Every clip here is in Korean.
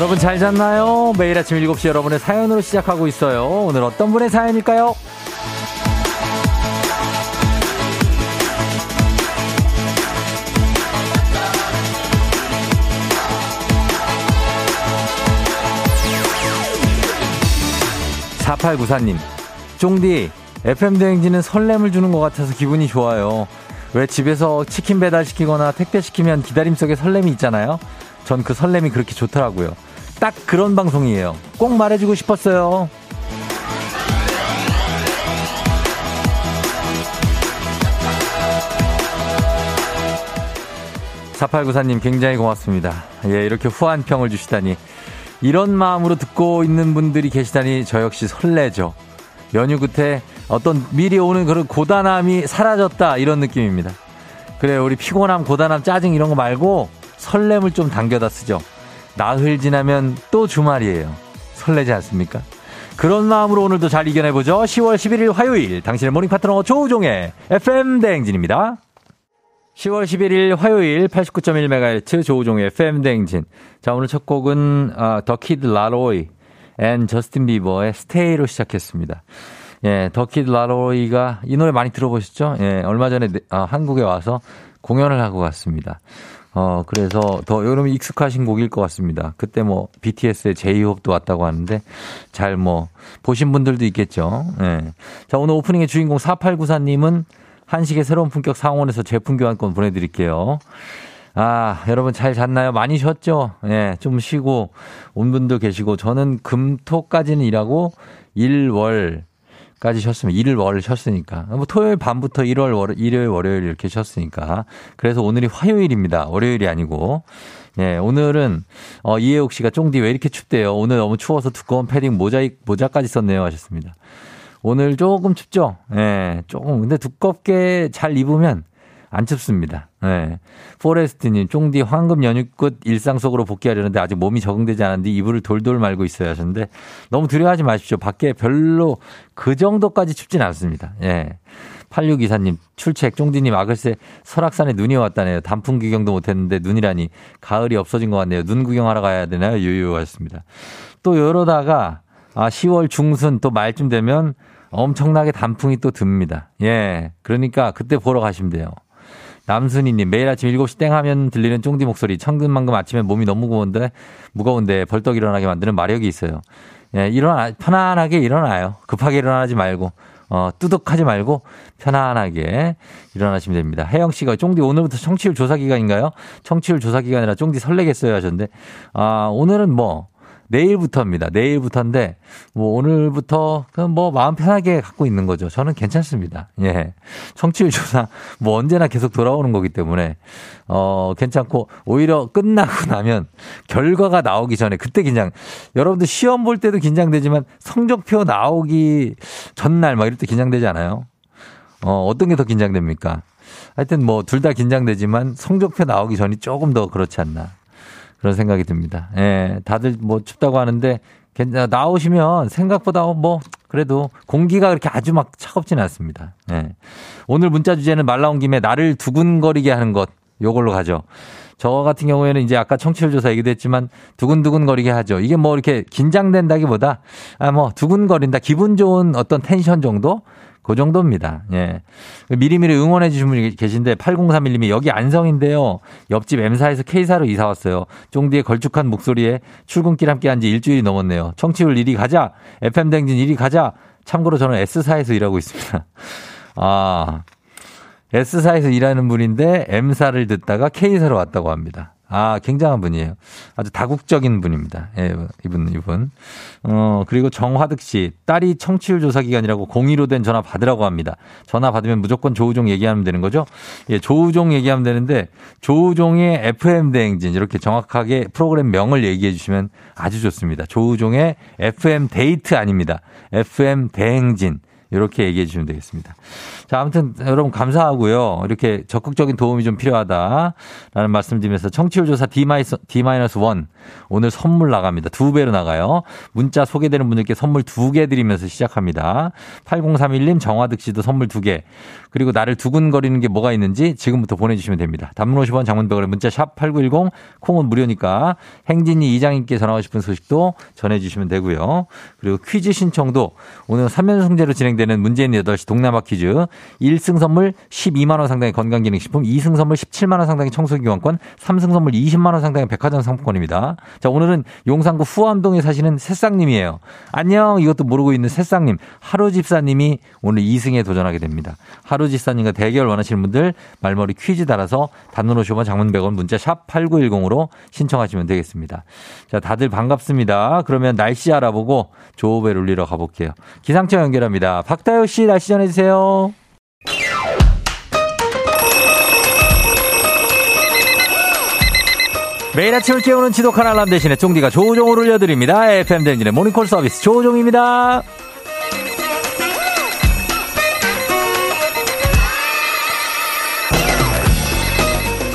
여러분 잘 잤나요? 매일 아침 7시 여러분의 사연으로 시작하고 있어요. 오늘 어떤 분의 사연일까요? 4894님, 쫑디, FM대행진은 설렘을 주는 것 같아서 기분이 좋아요. 왜 집에서 치킨 배달시키거나 택배시키면 기다림 속에 설렘이 있잖아요? 전 그 설렘이 그렇게 좋더라고요. 딱 그런 방송이에요. 꼭 말해주고 싶었어요. 4894님 굉장히 고맙습니다. 예, 이렇게 후한 평을 주시다니. 이런 마음으로 듣고 있는 분들이 계시다니 저 역시 설레죠. 연휴 끝에 어떤 미리 오는 그런 고단함이 사라졌다 이런 느낌입니다. 그래 우리 피곤함, 고단함, 짜증 이런 거 말고 설렘을 좀 당겨다 쓰죠. 나흘 지나면 또 주말이에요. 설레지 않습니까? 그런 마음으로 오늘도 잘 이겨내보죠. 10월 11일 화요일 당신의 morning 파트너 조우종의 FM 대행진입니다. 10월 11일 화요일 89.1MHz 조우종의 FM 대행진. 자, 오늘 첫 곡은 어, 더 키드 라로이 and 저스틴 비버의 Stay로 시작했습니다. 예, 더 키드 라로이가 이 노래 많이 들어보셨죠? 예, 얼마 전에 아, 한국에 와서 공연을 하고 갔습니다. 어, 그래서 더 여러분 익숙하신 곡일 것 같습니다. 그때 뭐 BTS의 제이홉도 왔다고 하는데 잘 뭐 보신 분들도 있겠죠. 예. 자, 오늘 오프닝의 주인공 4894님은 한식의 새로운 품격 상원에서 제품 교환권 보내드릴게요. 아, 여러분 잘 잤나요? 많이 쉬었죠? 예, 좀 쉬고 온 분도 계시고 저는 금, 토까지는 일하고 일, 월, 까지 쉬었으면 일을 월 쉬었으니까. 뭐 토요일 밤부터 일월 월 일요일 월요일 이렇게 쉬었으니까. 그래서 오늘이 화요일입니다. 월요일이 아니고. 예 오늘은 어 이혜옥 씨가 쫑디 왜 이렇게 춥대요? 오늘 너무 추워서 두꺼운 패딩 모자 모자까지 썼네요 하셨습니다. 오늘 조금 춥죠? 예 조금. 근데 두껍게 잘 입으면 안 춥습니다. 네. 포레스트님, 쫑디 황금 연휴 끝 일상 속으로 복귀하려는데 아직 몸이 적응되지 않았는데 이불을 돌돌 말고 있어요 하셨는데 너무 두려워하지 마십시오. 밖에 별로 그 정도까지 춥진 않습니다. 예. 8624님, 출첵, 쫑디님, 아, 글쎄, 설악산에 눈이 왔다네요. 단풍 구경도 못했는데 눈이라니, 가을이 없어진 것 같네요. 눈 구경하러 가야 되나요? 유유하셨습니다. 또 이러다가, 아, 10월 중순 또 말쯤 되면 엄청나게 단풍이 또 듭니다. 예. 그러니까 그때 보러 가시면 돼요. 남순이님 매일 아침 7시 땡 하면 들리는 쫑디 목소리 청근만금 아침에 몸이 너무 무거운데 무거운데 벌떡 일어나게 만드는 마력이 있어요. 예, 일어나 편안하게 일어나요. 급하게 일어나지 말고 어, 뚜둑하지 말고 편안하게 일어나시면 됩니다. 혜영 씨가 쫑디 오늘부터 청취율 조사 기간인가요? 청취율 조사 기간이라 쫑디 설레겠어요 하셨는데 아, 오늘은 뭐 내일부터입니다. 내일부터인데 뭐 오늘부터 뭐 마음 편하게 갖고 있는 거죠. 저는 괜찮습니다. 예. 청취율 조사 뭐 언제나 계속 돌아오는 거기 때문에 어 괜찮고 오히려 끝나고 나면 결과가 나오기 전에 그때 긴장. 여러분들 시험 볼 때도 긴장되지만 성적표 나오기 전날 막 이럴 때 긴장되지 않아요? 어 어떤 게 더 긴장됩니까? 하여튼 뭐 둘 다 긴장되지만 성적표 나오기 전이 조금 더 그렇지 않나. 그런 생각이 듭니다. 예, 다들 뭐 춥다고 하는데 나오시면 생각보다 뭐 그래도 공기가 그렇게 아주 막 차갑지는 않습니다. 예. 오늘 문자 주제는 말 나온 김에 나를 두근거리게 하는 것 요걸로 가죠. 저 같은 경우에는 이제 아까 청취율 조사 얘기도 했지만 두근두근거리게 하죠. 이게 뭐 이렇게 긴장된다기보다 아 뭐 두근거린다 기분 좋은 어떤 텐션 정도 그 정도입니다. 예. 미리미리 응원해 주신 분이 계신데 8031님이 여기 안성인데요. 옆집 M사에서 K사로 이사 왔어요. 쫑디의 걸쭉한 목소리에 출근길 함께 한 지 일주일이 넘었네요. 청취율 1위 가자. FM 댕진 1위 가자. 참고로 저는 S사에서 일하고 있습니다. 아. S사에서 일하는 분인데 M사를 듣다가 K사로 왔다고 합니다. 아, 굉장한 분이에요. 아주 다국적인 분입니다. 예, 이분, 이분. 어, 그리고 정화득 씨. 딸이 청취율 조사 기간이라고 공의로 된 전화 받으라고 합니다. 전화 받으면 무조건 조우종 얘기하면 되는 거죠? 예, 조우종 얘기하면 되는데, 조우종의 FM 대행진. 이렇게 정확하게 프로그램 명을 얘기해 주시면 아주 좋습니다. 조우종의 FM 데이트 아닙니다. FM 대행진. 이렇게 얘기해 주시면 되겠습니다. 자, 아무튼 여러분 감사하고요. 이렇게 적극적인 도움이 좀 필요하다라는 말씀 드리면서 청취율 조사 D-1 오늘 선물 나갑니다. 두 배로 나가요. 문자 소개되는 분들께 선물 두 개 드리면서 시작합니다. 8031님 정화득 씨도 선물 두 개. 그리고 나를 두근거리는 게 뭐가 있는지 지금부터 보내주시면 됩니다. 단문 50원 장문백원의 문자 샵 8910 콩은 무료니까 행진이 이장님께 전하고 싶은 소식도 전해주시면 되고요. 그리고 퀴즈 신청도 오늘 3연승제로 진행 되는 문재인 8시 동남아 퀴즈 1승 선물 12만원 상당의 건강기능식품 2승 선물 17만원 상당의 청소기관권 3승 선물 20만원 상당의 백화점 상품권입니다. 자 오늘은 용산구 후암동에 사시는 새싹님이에요. 안녕 이것도 모르고 있는 새싹님 하루 집사님이 오늘 2승에 도전하게 됩니다. 하루 집사님과 대결 원하시는 분들 말머리 퀴즈 달아서 단문 50원 장문 100원 문자 샵 8910으로 신청하시면 되겠습니다. 자 다들 반갑습니다. 그러면 날씨 알아보고 조업에 울리러 가볼게요. 기상청 연결합니다. 박다효 씨 날씨 전해주세요. 매일 아침을 깨우는 지독한 알람 대신에 쫑디가 조종을 울려드립니다. FM 댕진의 모닝콜 서비스 조종입니다.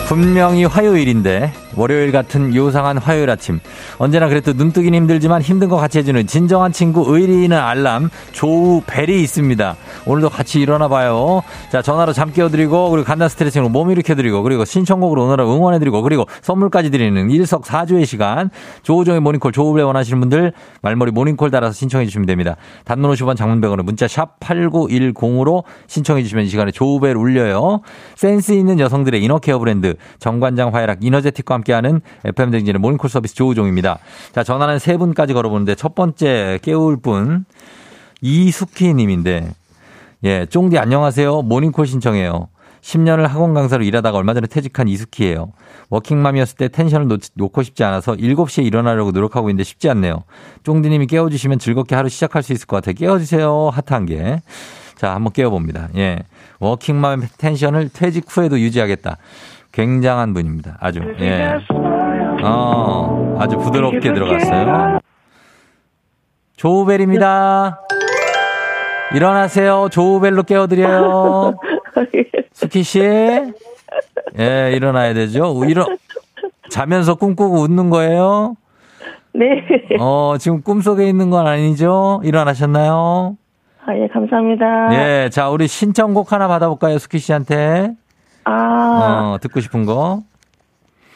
분명히 화요일인데 월요일 같은 요상한 화요일 아침. 언제나 그래도 눈뜨기는 힘들지만 힘든 거 같이 해주는 진정한 친구 의리는 알람 조우벨이 있습니다. 오늘도 같이 일어나 봐요. 자, 전화로 잠 깨워드리고, 그리고 간단 스트레칭으로 몸 일으켜드리고, 그리고 신청곡으로 오늘은 응원해드리고, 그리고 선물까지 드리는 일석사조의 시간. 조우종의 모닝콜, 조우벨 원하시는 분들 말머리 모닝콜 달아서 신청해주시면 됩니다. 단문 50원 장문 100원에 문자 샵 8910으로 신청해주시면 이 시간에 조우벨 울려요. 센스 있는 여성들의 inner care 브랜드 정관장 화해락 이너제틱과 함께하는 FM대행진의 모닝콜 서비스 조우종입니다. 자, 전화는 세 분까지 걸어보는데 첫 번째 깨울 분 이숙희 님인데 예, 쫑디 안녕하세요. 모닝콜 신청해요. 10년을 학원 강사로 일하다가 얼마 전에 퇴직한 이숙희예요. 워킹맘이었을 때 텐션을 놓, 놓고 싶지 않아서 7시에 일어나려고 노력하고 있는데 쉽지 않네요. 쫑디님이 깨워주시면 즐겁게 하루 시작할 수 있을 것 같아요. 깨워주세요. 핫한 게. 자, 한번 깨워봅니다. 예. 워킹맘 텐션을 퇴직 후에도 유지하겠다. 굉장한 분입니다. 아주. 예. 어, 아주 부드럽게 들어갔어요. 조우벨입니다. 일어나세요. 조우벨로 깨워드려요. 수키 씨. 예, 일어나야 되죠. 일어, 자면서 꿈꾸고 웃는 거예요? 네. 어, 지금 꿈속에 있는 건 아니죠? 일어나셨나요? 아, 예, 감사합니다. 예, 자, 우리 신청곡 하나 받아볼까요, 수키 씨한테? 아, 어, 듣고 싶은 거.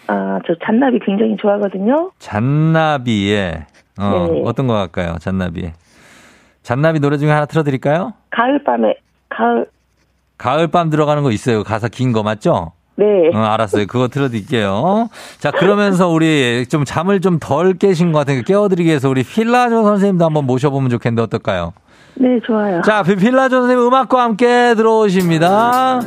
아, 저 잔나비 굉장히 좋아하거든요. 잔나비의, 어, 네. 어떤 거 할까요, 잔나비? 잔나비 노래 중에 하나 틀어 드릴까요? 가을밤에, 가을, 가을밤 들어가는 거 있어요. 가사 긴 거 맞죠? 네. 어, 알았어요. 그거 틀어드릴게요. 자, 그러면서 우리 좀 잠을 좀 덜 깨신 것 같으니까 깨워드리기 위해서 우리 필라조 선생님도 한번 모셔보면 좋겠는데 어떨까요? 네, 좋아요. 자, 필라조 선생님 음악과 함께 들어오십니다.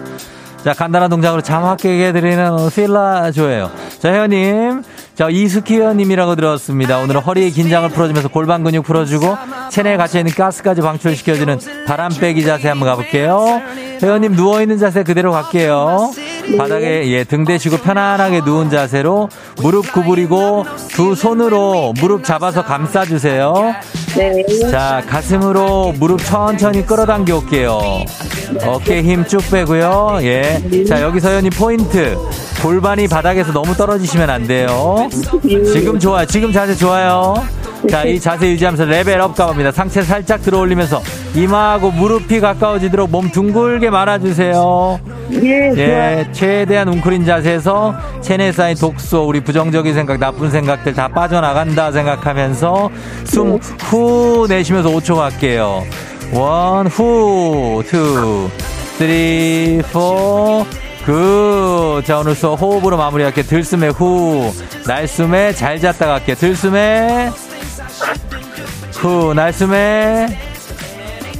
자, 간단한 동작으로 깨게 해드리는 필라조예요. 자, 회원님. 자, 이숙희 회원님이라고 들었습니다. 오늘은 허리의 긴장을 풀어주면서 골반 근육 풀어주고 체내에 갇혀있는 가스까지 방출시켜주는 바람 빼기 자세 한번 가볼게요. 회원님 누워있는 자세 그대로 갈게요. 바닥에 예, 등 대시고 편안하게 누운 자세로 무릎 구부리고 두 손으로 무릎 잡아서 감싸주세요. 네. 자, 가슴으로 무릎 천천히 끌어당겨 올게요. 어깨 힘 쭉 빼고요. 예. 자, 여기서 회원님 포인트. 골반이 바닥에서 너무 떨어지시면 안 돼요. 지금 좋아요. 지금 자세 좋아요. 자, 이 자세 유지하면서 level up 가봅니다. 상체 살짝 들어 올리면서 이마하고 무릎이 가까워지도록 몸 둥글게 말아주세요. 예. 예, 최대한 웅크린 자세에서 체내에 쌓인 독소, 우리 부정적인 생각, 나쁜 생각들 다 빠져나간다 생각하면서 숨 후 내쉬면서 5초 갈게요. one, 후, two, three, four, Good. 자, 오늘 수 호흡으로 마무리할게요. 들숨에 후, 날숨에 잘 잤다 갈게요. 들숨에 후, 날숨에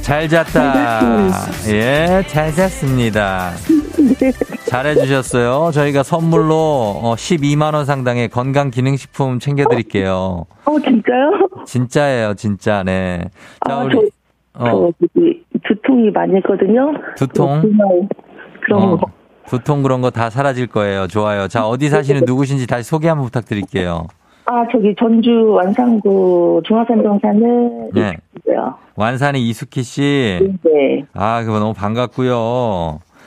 잘 잤다. 예, 잘 잤습니다. 잘해주셨어요. 저희가 선물로 어, 12만원 상당의 건강기능식품 챙겨드릴게요. 어, 진짜요? 진짜예요, 진짜, 네. 자, 아, 우리, 저, 어, 두통이 많이 있거든요. 두통? 정말 그런 어, 거. 두통 그런 거 다 사라질 거예요. 좋아요. 자, 어디 사시는 누구신지 다시 소개 한번 부탁드릴게요. 아, 저기 전주 완산구 중화산동 사는 네. 완산의 이숙희 씨. 네. 아, 그거 너무 반갑고요.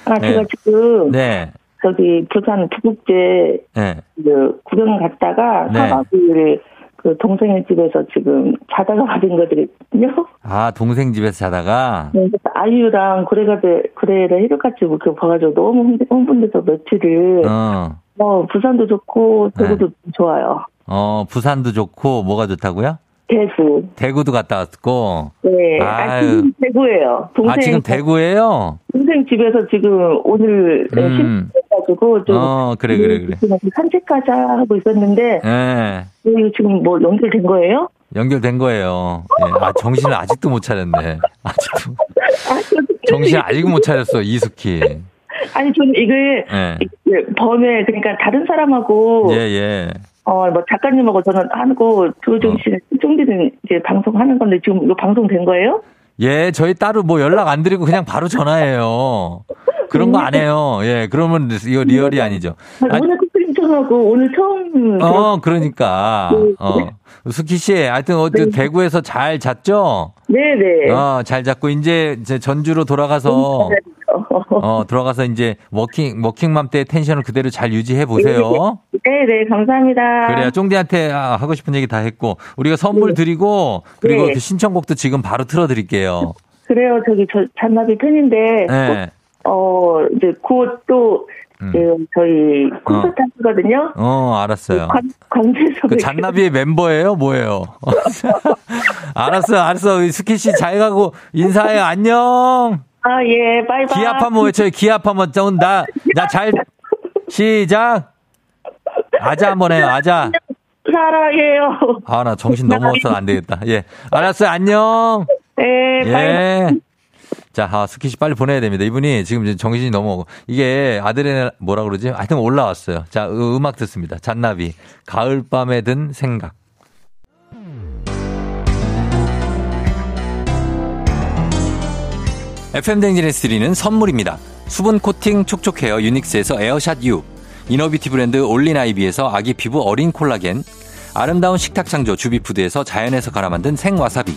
아, 네. 제가 지금 네. 저기 부산 부국제 네. 그 구경 갔다가 네. 4박 5일을 그 동생의 집에서 지금 자다가 받은 거거든요. 아, 동생 집에서 자다가 네, 아이유랑 고래가들 고래를 해력같이 이렇게 봐가지고 너무 흥분- 흥분돼서 며칠을 어. 어, 부산도 좋고 대구도 좋아요. 어, 부산도 좋고 뭐가 좋다고요? 대구. 대구도 갔다 왔고. 네. 아. 지금 대구예요. 동생 아, 지금 대구예요? 동생 집에서 지금 오늘 음. 심해가지고 좀 어, 그래, 그래, 그래. 산책 가자 하고 있었는데 예. 이거 지금 뭐 연결된 거예요? 연결된 거예요. 예. 아, 정신을 아직도 못 차렸네. 아직도. 아, 저- 정신을 아직 못 차렸어, 이숙희. 아니 저는 이게 예. 예, 번외 그러니까 다른 사람하고 예, 예. 어 뭐 작가님하고 저는 하고 조종 어. 씨는 총기는 이제 방송하는 건데 지금 이거 방송 된 거예요? 예, 저희 따로 뭐 연락 안 드리고 그냥 바로 전화해요. 그런 거 안 해요. 예, 그러면 이거 리얼이 아니죠. 아, 오늘 전화하고 오늘 처음 어, 그러니까. 어. 숙희 씨, 하여튼 어디 대구에서 잘 잤죠? 네네 어, 잘 잤고 이제 이제 전주로 돌아가서 어, 들어가서 이제 working working mom 때 tension을 그대로 잘 유지해 보세요. 네네 감사합니다. 그래야 쫑디한테 아, 하고 싶은 얘기 다 했고 우리가 선물 드리고 그리고 네. 그 신청곡도 지금 바로 틀어 드릴게요. 그래요 저기 저 잔나비 팬인데 네. 어 이제 곧 또 음. 저희 콘서트 하거든요. 어, 알았어요. 광 광주에서 그 잔나비의 멤버예요? 뭐예요? 알았어, 알았어. 우리 스키 씨 잘 가고 인사해. 안녕. 아 예 바이바이. 기합 한번 외쳐요. 기합 한번. 좀 나, 나 잘, 시작. 아자 한번 해요. 아자. 사랑해요. 아, 나 정신 너무 없어서 안 되겠다. 예. 알았어요. 안녕. 네. 예. 자, 아, 숙희 씨 빨리 보내야 됩니다. 이분이 지금 정신이 너무, 이게 아드레날, 뭐라 그러지? 하여튼 올라왔어요. 자, 으- 음악 듣습니다. 잔나비. 가을밤에 든 생각. FM 대행진에서 드리는 선물입니다. 수분 코팅 촉촉 헤어 유닉스에서 에어샷 U. inner beauty 브랜드 올린 아이비에서 아기 피부 어린 콜라겐. 아름다운 식탁 창조 주비푸드에서 자연에서 갈아 만든 생와사비.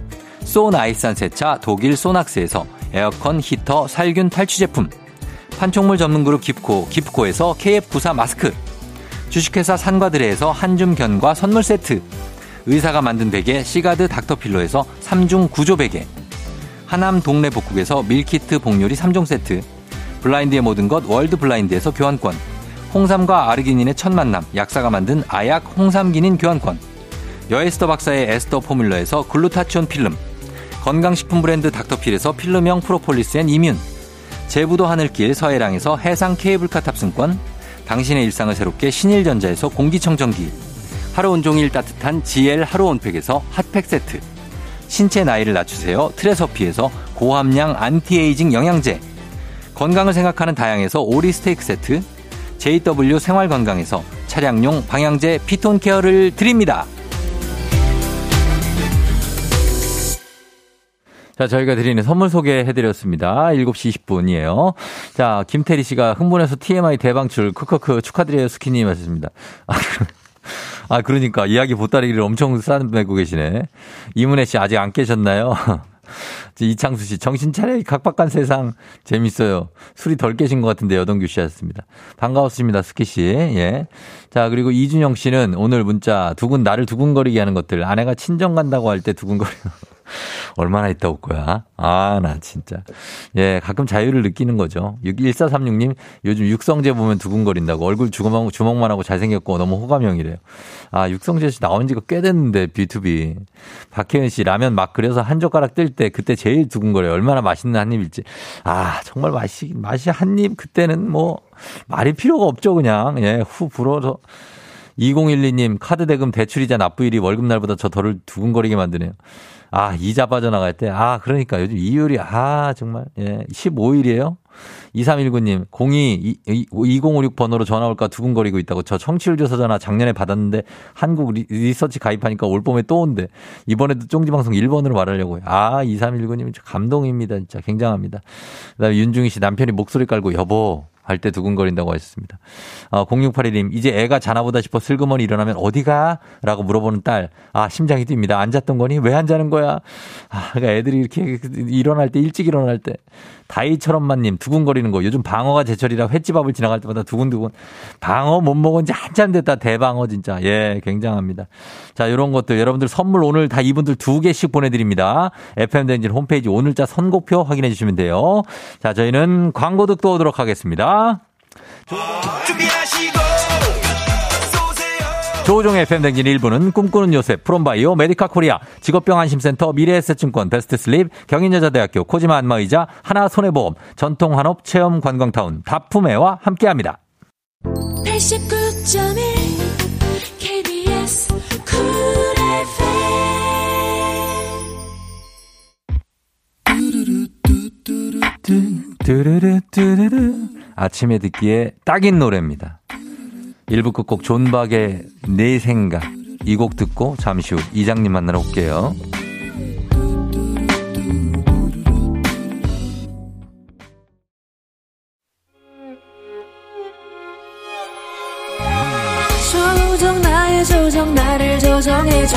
소나이산 세차 독일 소낙스에서 에어컨 히터 살균 탈취 제품. 판촉물 전문 그룹 깁코 깁코에서 KF94 마스크. 주식회사 산과드레에서 한줌 견과 선물 세트. 의사가 만든 베개 시가드 닥터필로에서 3중 구조 베개. 하남 동네 복국에서 밀키트 복요리 3종 세트. 블라인드의 모든 것 월드 블라인드에서 교환권. 홍삼과 아르기닌의 첫 만남 약사가 만든 아약 홍삼기닌 교환권. 여에스더 박사의 에스더 포뮬러에서 글루타치온 필름. 건강식품 브랜드 닥터필에서 필름형 프로폴리스 앤 이뮨. 제부도 하늘길 서해랑에서 해상 케이블카 탑승권. 당신의 일상을 새롭게 신일전자에서 공기청정기. 하루 온종일 따뜻한 GL 하루 온팩에서 핫팩 세트. 신체 나이를 낮추세요. 트레서피에서 고함량 안티에이징 영양제. 건강을 생각하는 다양에서 오리 스테이크 세트. JW 생활건강에서 차량용 방향제 피톤 케어를 드립니다. 자, 저희가 드리는 선물 소개해드렸습니다. 7시 20분이에요. 자, 김태리 씨가 흥분해서 TMI 대방출, 크크크, 축하드려요, 스키님 하셨습니다. 아, 그- 아, 그러니까, 이야기 보따리를 엄청 싸매고 계시네. 이문혜 씨, 아직 안 깨셨나요? 이창수 씨, 정신 차려, 이 각박한 세상. 재밌어요. 술이 덜 깨신 것 같은데, 여동규 씨 하셨습니다. 반가웠습니다, 스키 씨. 예. 자, 그리고 이준영 씨는 오늘 문자, 두근, 나를 두근거리게 하는 것들. 아내가 친정 간다고 할 때 두근거리는. 얼마나 있다 올 거야? 아, 나 진짜. 예, 가끔 자유를 느끼는 거죠. 1436님, 요즘 육성재 보면 두근거린다고. 얼굴 주먹, 주먹만 하고 잘생겼고 너무 호감형이래요. 아, 육성재 씨 나온 지가 꽤 됐는데, B2B. 박혜은 씨, 라면 막 끓여서 한 젓가락 뜰 때 그때 제일 두근거려요. 얼마나 맛있는 한 입일지. 아, 정말 맛이, 맛이 한 입, 그때는 뭐, 말이 필요가 없죠, 그냥. 예, 후 불어서. 2012님, 카드 대금 대출이자 납부일이 월급날보다 저 덜을 두근거리게 만드네요. 아, 이자 빠져나갈 때. 아, 그러니까 요즘 이율이, 아, 정말, 예, 15일이에요? 2319님, 02, 2056 번호로 전화 올까 두근거리고 있다고. 저 청취율 조사 전화 작년에 받았는데 한국 리서치 가입하니까 올 봄에 또 온대. 이번에도 쫑지방송 1번으로 말하려고요. 아, 2319님 감동입니다. 진짜 굉장합니다. 그 다음에 윤중희 씨 남편이 목소리 깔고 여보, 할 때 두근거린다고 하셨습니다. 어, 0681님, 이제 애가 자나보다 싶어 슬그머니 일어나면 어디가? 라고 물어보는 딸. 아, 심장이 뜁니다. 안 잤던 거니? 왜 안 자는 거야? 아, 그러니까 애들이 이렇게 일어날 때, 일찍 일어날 때. 다이처럼만님, 두근거리는 거. 요즘 방어가 제철이라 횟집 앞을 지나갈 때마다 두근두근. 방어 못 먹은 지 한참 됐다. 대방어 진짜. 예, 굉장합니다. 자, 이런 것들 여러분들 선물 오늘 다 이분들 두 개씩 보내드립니다. FM대행진 홈페이지 오늘자 선곡표 확인해 주시면 돼요. 자, 저희는 광고 듣고 오도록 하겠습니다. 조우종의 FM대행진 1부는 꿈꾸는 요셉, 프롬바이오, 메디카 코리아, 직업병안심센터, 미래에셋증권, 베스트슬립, 경인여자대학교, 코지마 안마의자, 하나손해보험, 전통한옥, 체험관광타운, 다품에와 함께합니다. 89.1 KBS 아침에 듣기에 딱인 노래입니다. 1부 끝곡 존박의 내 생각. 이 곡 듣고 잠시 후 이장님 만나러 올게요. 조정 나의 조정 나를 조정해줘.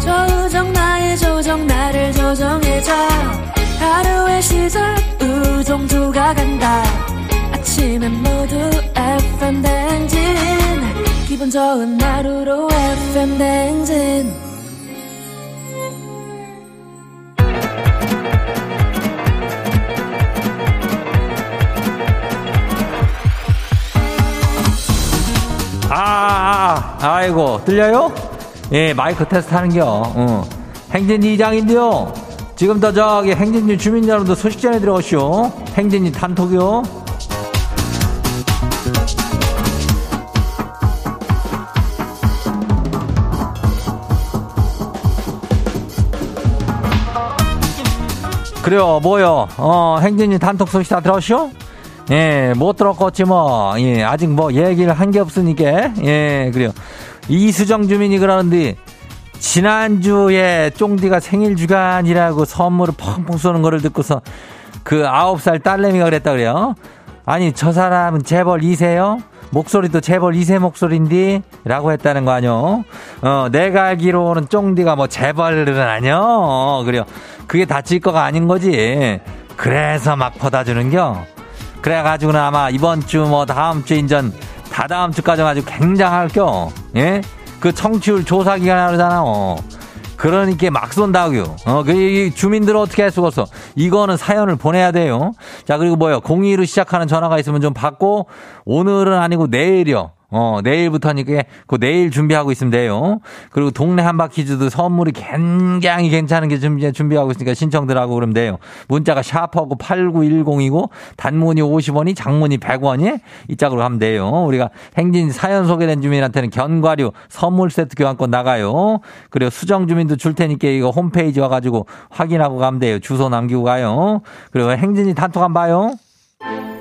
조정 나의 조정 나를 조정해줘. 하루의 시절 우정조가 간다 아침엔 모두 FM 댕진 기분 좋은 하루로 FM 댕진 아, 아, 아, 아이고, 들려요? 예, 마이크 테스트 하는겨. 어. 행진이 이장인데요. 지금부터 저기 행진이 주민 여러분들 소식 전해 들어오시오. 행진이 단톡이요. 그래요, 뭐요? 어, 행진이 단톡 소식 다 들었쇼? 예, 못 들었겠지 뭐. 예, 아직 뭐 얘기를 한 게 없으니까. 예, 그래요. 이수정 주민이 그러는데 지난주에 쫑디가 생일 주간이라고 선물을 펑펑 쏘는 거를 듣고서 그 아홉 살 딸내미가 그랬다 그래요. 아니, 저 사람은 재벌 2세요? 목소리도 재벌 2세 목소리인데? 라고 했다는 거 아니요? 어, 내가 알기로는 쫑디가 뭐 재벌은 아니요? 어, 그래요. 그게 다칠 거가 아닌 거지. 그래서 막 퍼다 주는겨. 그래가지고는 아마 이번 주 뭐 다음 주 인전 다다음 주까지 아주 굉장할겨. 예? 그 청취율 조사 기간 하잖아. 어. 그러니까 막 쏜다고요. 어, 그 주민들 어떻게 할 수가 없어. 이거는 사연을 보내야 돼요. 자, 그리고 뭐요? 02로 시작하는 전화가 있으면 좀 받고 오늘은 아니고 내일이요. 어, 내일부터니까 그 내일 준비하고 있으면 돼요. 그리고 동네 한바퀴즈도 선물이 굉장히 괜찮은 게 준비, 준비하고 있으니까 신청들 하고 그러면 돼요. 문자가 샤프하고 8910이고 단문이 50원이 장문이 100원이 이 짝으로 하면 돼요. 우리가 행진 사연 소개된 주민한테는 견과류 선물 세트 교환권 나가요. 그리고 수정 주민도 줄 테니까 이거 홈페이지 와가지고 확인하고 가면 돼요. 주소 남기고 가요. 그리고 행진이 단톡 한번 봐요.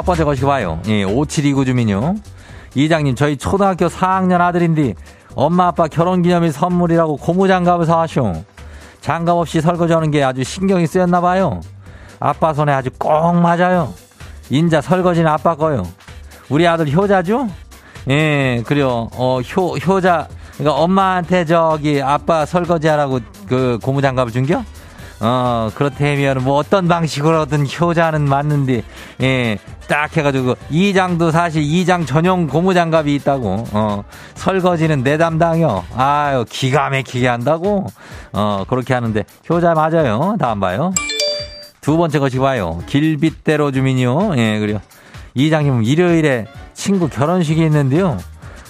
첫 번째 것이 봐요. 예, 5729 주민요. 이장님, 저희 초등학교 4학년 아들인데 엄마 아빠 결혼 기념일 선물이라고 고무장갑을 사왔쇼. 장갑 없이 설거지하는 게 아주 신경이 쓰였나 봐요. 아빠 손에 아주 꼭 맞아요. 인자 설거지는 아빠 거요. 우리 아들 효자죠? 예, 그래요. 어, 효, 효자. 그러니까 엄마한테 저기 아빠 설거지하라고 그 고무장갑을 준겨? 어, 그렇다면 뭐 어떤 방식으로든 효자는 맞는데, 예, 딱 해가지고, 이장도 사실 이장 전용 고무장갑이 있다고, 어, 설거지는 내 담당이요. 아유, 기가 막히게 한다고, 어, 그렇게 하는데, 효자 맞아요. 다음 봐요. 두 번째 것이 봐요. 길빗대로 주민이요. 예, 그래요. 이장님은 일요일에 친구 결혼식이 있는데요.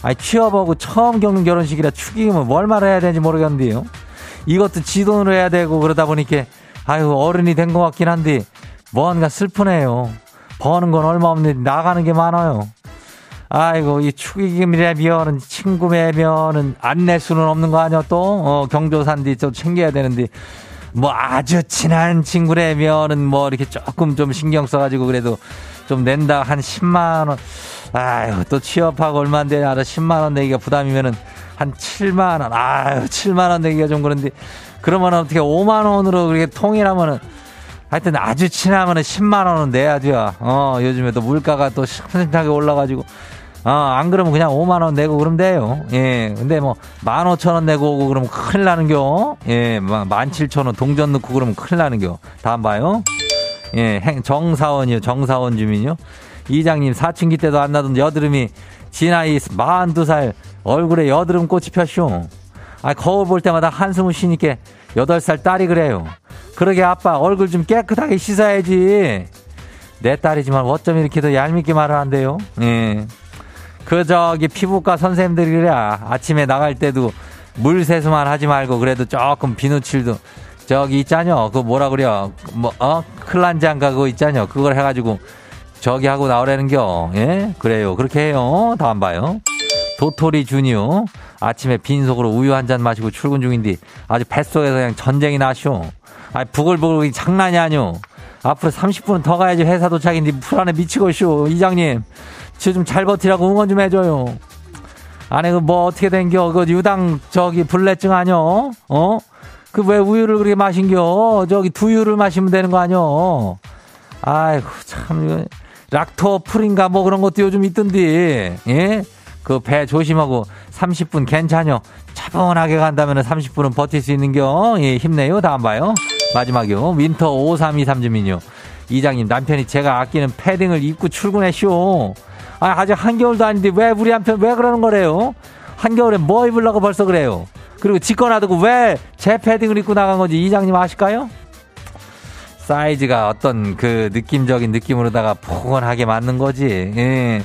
아니, 취업하고 처음 겪는 결혼식이라 축의금을 뭘 말해야 되는지 모르겠는데요. 이것도 지 돈으로 해야 되고 그러다 보니까 아유 어른이 된 것 같긴 한데 뭔가 슬프네요. 버는 건 얼마 없는데 나가는 게 많아요. 아이고, 이 축의금이라면은, 친구 매면은, 안 낼 수는 없는 거 아니야, 또? 어, 경조사인데 좀 챙겨야 되는데. 뭐 아주 친한 친구라면은 뭐 이렇게 조금 좀 신경 써가지고 그래도 좀 낸다 한 10만 원. 아유, 또 취업하고 얼마인데 알아 10만 원 내기가 부담이면은 한 7만 원. 아유, 7만 원 내기가 좀 그런데 그러면 어떻게 5만 원으로 그렇게 통일하면은 하여튼 아주 친하면은 10만 원은 내야죠. 어, 요즘에 또 물가가 또 심상하게 올라가지고 어, 안 그러면 그냥 5만원 내고 그러면 돼요. 예. 근데 뭐, 15,000원 내고 오고 그러면 큰일 나는 겨. 예, 17,000원 동전 넣고 그러면 큰일 나는 겨. 다음 봐요. 예, 정사원이요. 정사원 주민요. 이장님, 사춘기 때도 안 나던 여드름이 지나이 42살 얼굴에 여드름 꽃이 폈쇼. 아, 거울 볼 때마다 한숨을 쉬니까 8살 딸이 그래요. 그러게 아빠 얼굴 좀 깨끗하게 씻어야지. 내 딸이지만 어쩜 이렇게 더 얄밉게 말을 한대요. 예. 그 저기 피부과 선생님들이 그래 아침에 나갈 때도 물 세수만 하지 말고 그래도 조금 비누칠도 저기 있잖여. 그 뭐라 그래요? 뭐 어? 클란장가 그거 있잖여. 그걸 해가지고 저기 하고 나오라는겨. 예? 그래요. 그렇게 해요. 더안 봐요. 도토리 주니오. 아침에 빈속으로 우유 한 잔 마시고 출근 중인데 아주 뱃속에서 그냥 전쟁이 나쇼 아 부글부글 장난이 아니오. 앞으로 30분은 더 가야지 회사 도착인데 불안해 미치고쇼 이장님. 지좀잘 버티라고 응원 좀 해줘요. 아니, 그 뭐 어떻게 된겨? 그 유당 저기 불내증 아니여? 어? 그 왜 우유를 그렇게 마신겨? 저기 두유를 마시면 되는 거 아니여? 아이고, 참, 락토프린가 뭐 그런 것도 요즘 있던데, 예? 그 배 조심하고 30분 괜찮여. 차분하게 간다면 30분은 버틸 수 있는겨. 예, 힘내요. 다음 봐요. 마지막이요. 윈터 5323 주민요. 이장님, 남편이 제가 아끼는 패딩을 입고 출근했쇼. 아, 아직 한겨울도 아닌데 왜 우리 남편 왜 그러는 거래요? 한겨울에 뭐 입으려고 벌써 그래요? 그리고 지 건 놔두고 왜 제 패딩을 입고 나간 건지 이장님 아실까요? 사이즈가 어떤 그 느낌적인 느낌으로다가 포근하게 맞는 거지. 예.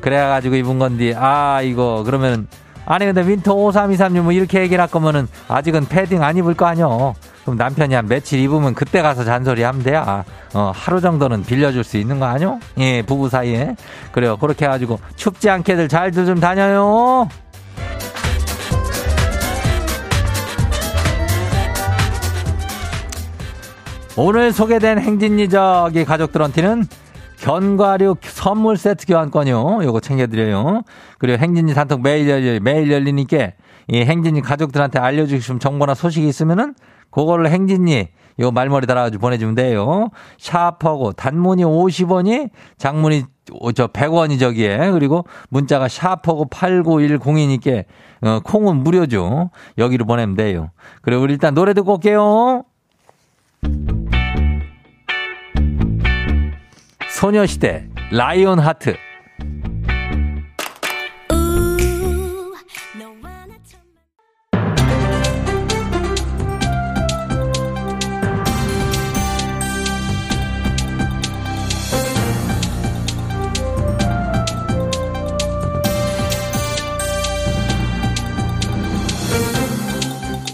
그래가지고 입은 건데, 아, 이거, 그러면, 아니, 근데 윈터 5323님 뭐 이렇게 얘기를 할 거면은 아직은 패딩 안 입을 거 아니요. 그럼 남편이 한 며칠 입으면 그때 가서 잔소리 하면 돼요. 아, 어, 하루 정도는 빌려줄 수 있는 거 아니요? 예, 부부 사이에. 그래요. 그렇게 해가지고 춥지 않게들 잘들 좀 다녀요. 오늘 소개된 저기 가족들한테는 견과류 선물 세트 교환권이요. 요거 챙겨드려요. 그리고 행진이 단톡 매일 열리, 매일 열리니까 이 행진이 가족들한테 알려주시면 정보나 소식이 있으면은 그거를 행진이 요 말머리 달아가지고 보내주면 돼요. 샤프하고 단문이 50원이 장문이 저 100원이 저기에 그리고 문자가 샤프하고 8910이니까 어, 콩은 무료죠. 여기로 보내면 돼요. 그리고 일단 노래 듣고 올게요. 소녀시대 라이온 하트.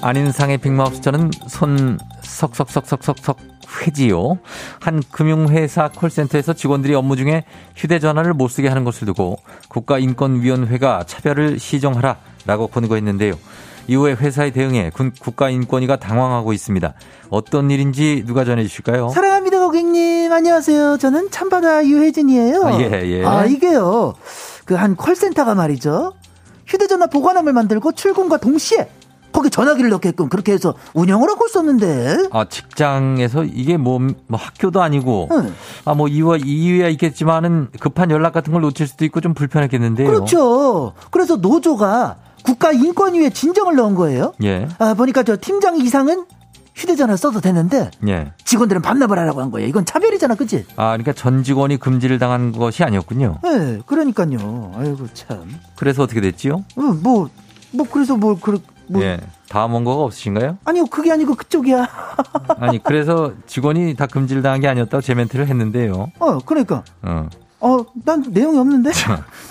안인상의 빅마우스 저는 손 석석석석석석 회지요. 한 금융회사 콜센터에서 직원들이 업무 중에 휴대전화를 못 쓰게 하는 것을 두고 국가인권위원회가 차별을 시정하라라고 권고했는데요. 이후에 회사의 대응에 국가인권위가 당황하고 있습니다. 어떤 일인지 누가 전해주실까요? 사랑합니다, 고객님. 안녕하세요. 저는 참바다 유혜진이에요. 아, 예, 예. 아, 이게요. 그 한 콜센터가 말이죠. 휴대전화 보관함을 만들고 출근과 동시에 거기 전화기를 넣게끔 그렇게 해서 운영을 하고 있었는데. 아, 직장에서 이게 뭐, 뭐 학교도 아니고. 응. 아, 뭐 이유와, 이유야 있겠지만은 급한 연락 같은 걸 놓칠 수도 있고 좀 불편했겠는데요. 그렇죠. 그래서 노조가 국가인권위에 진정을 넣은 거예요. 예. 아, 보니까 저 팀장 이상은 휴대전화 써도 되는데 예. 직원들은 반납을 하라고 한 거예요. 이건 차별이잖아, 그치? 아, 그러니까 전 직원이 금지를 당한 것이 아니었군요. 네, 그러니까요. 아이고 참. 그래서 어떻게 됐지요? 어, 뭐, 뭐 그래서 뭐 그, 뭐. 예. 다음 원고가 없으신가요? 아니요, 그게 아니고 그쪽이야. 아니, 그래서 직원이 다 금지를 당한 게 아니었다고 제 멘트를 했는데요. 어, 그러니까. 어. 어, 난 내용이 없는데?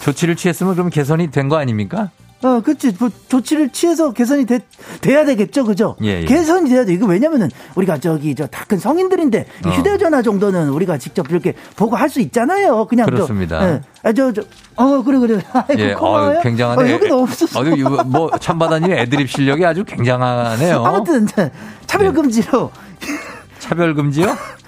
조치를 취했으면 그럼 개선이 된 거 아닙니까? 어, 그치. 뭐, 조치를 취해서 개선이 돼, 돼야 되겠죠. 그죠? 예, 예. 개선이 돼야 돼. 이거 왜냐면은, 우리가 저기, 저, 다 큰 성인들인데, 어. 휴대전화 정도는 우리가 직접 이렇게 보고 할 수 있잖아요. 그냥. 그렇습니다. 저, 예. 아, 저, 저, 어, 그래, 그래. 아이고, 예, 어, 굉장하네. 어, 여기도 없었어. 어, 이거 뭐, 참바다님 애드립 실력이 아주 굉장하네요. 아무튼, 차별금지로. 네. 차별금지요?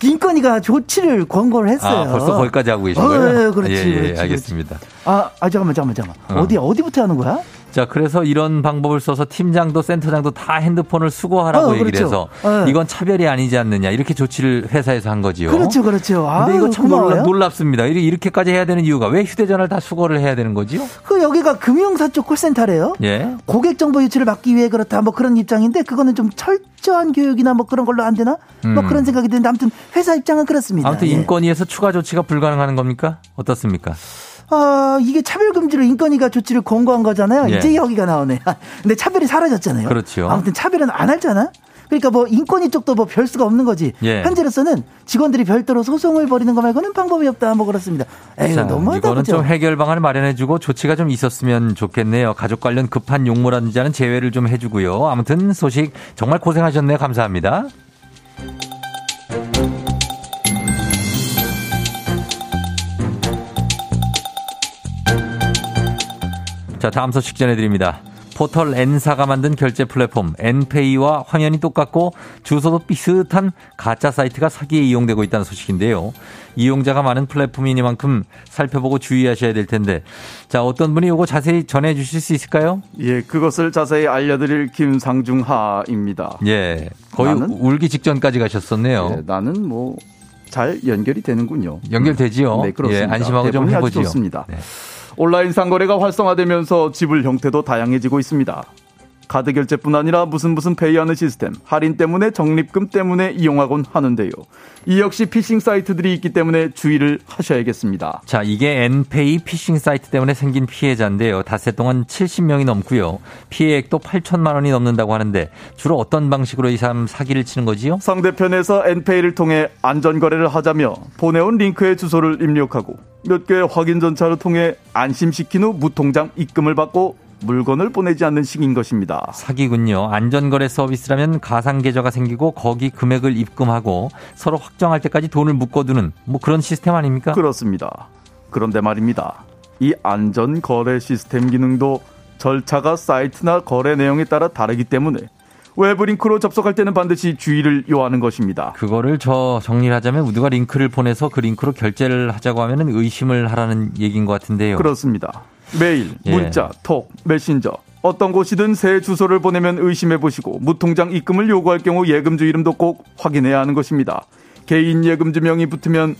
김건희가 조치를 권고를 했어요. 아, 벌써 거기까지 하고 계신 거예요? 어, 예, 그렇지, 예, 예, 그렇지, 알겠습니다. 그렇지. 아, 아, 잠깐만, 잠깐만, 잠깐만. 어. 디 어디부터 하는 거야? 자, 그래서 이런 방법을 써서 팀장도 센터장도 다 핸드폰을 수거하라고 어, 얘기를 그렇죠. 해서 네. 이건 차별이 아니지 않느냐 이렇게 조치를 회사에서 한 거지요. 그렇죠, 그렇죠. 아, 근데 이거 참 고마워요? 놀랍습니다. 이렇게까지 해야 되는 이유가 왜 휴대전화를 다 수거를 해야 되는 거지요? 그 여기가 금융사 쪽 콜센터래요. 예. 고객 정보 유출을 막기 위해 그렇다 뭐 그런 입장인데 그거는 좀 철저한 교육이나 뭐 그런 걸로 안 되나? 뭐 음. 뭐 그런 생각이 드는데 아무튼 회사 입장은 그렇습니다. 아무튼 예. 인권위에서 추가 조치가 불가능한 겁니까? 어떻습니까? 아, 이게 차별금지로 인권위가 조치를 권고한 거잖아요. 예. 이제 여기가 나오네. 근데 차별이 사라졌잖아요. 그렇죠. 아무튼 차별은 안 할잖아? 그러니까 뭐 인권위 쪽도 뭐 별 수가 없는 거지. 예. 현재로서는 직원들이 별도로 소송을 벌이는 거 말고는 방법이 없다. 뭐 그렇습니다. 에이, 너무하다. 이거는 그죠? 좀 해결 방안을 마련해주고 조치가 좀 있었으면 좋겠네요. 가족 관련 급한 용무라든지 하는 제외를 좀 해주고요. 아무튼 소식 정말 고생하셨네요. 감사합니다. 자, 다음 소식 전해드립니다. 포털 N사가 만든 결제 플랫폼 N페이와 화면이 똑같고 주소도 비슷한 가짜 사이트가 사기에 이용되고 있다는 소식인데요. 이용자가 많은 플랫폼이니만큼 살펴보고 주의하셔야 될 텐데. 자, 어떤 분이 이거 자세히 전해 주실 수 있을까요? 예, 그것을 자세히 알려드릴 김상중하입니다. 예, 거의 나는, 울기 직전까지 가셨었네요. 예, 나는 뭐 잘 연결이 되는군요. 연결되지요. 네, 그렇습니다. 예, 안심하고 좀 해보지요. 좋습니다. 네. 온라인 상거래가 활성화되면서 지불 형태도 다양해지고 있습니다. 카드 결제뿐 아니라 무슨 무슨 페이하는 시스템, 할인 때문에 적립금 때문에 이용하곤 하는데요. 이 역시 피싱 사이트들이 있기 때문에 주의를 하셔야겠습니다. 자, 이게 엔페이 피싱 사이트 때문에 생긴 피해자인데요. 닷새 동안 70명이 넘고요. 피해액도 8천만 원이 넘는다고 하는데 주로 어떤 방식으로 이 사람 사기를 치는 거지요? 상대편에서 엔페이를 통해 안전거래를 하자며 보내온 링크의 주소를 입력하고 몇 개의 확인 절차를 통해 안심시킨 후 무통장 입금을 받고 물건을 보내지 않는 식인 것입니다. 사기군요. 안전거래 서비스라면 가상 계좌가 생기고 거기 금액을 입금하고 서로 확정할 때까지 돈을 묶어두는 뭐 그런 시스템 아닙니까? 그렇습니다. 그런데 말입니다. 이 안전거래 시스템 기능도 절차가 사이트나 거래 내용에 따라 다르기 때문에 외부 링크로 접속할 때는 반드시 주의를 요하는 것입니다. 그거를 저 정리를 하자면 누가 링크를 보내서 그 링크로 결제를 하자고 하면 의심을 하라는 얘기인 것 같은데요. 그렇습니다. 메일, 예. 문자, 톡, 메신저 어떤 곳이든 새 주소를 보내면 의심해 보시고 무통장 입금을 요구할 경우 예금주 이름도 꼭 확인해야 하는 것입니다. 개인 예금주 명이 붙으면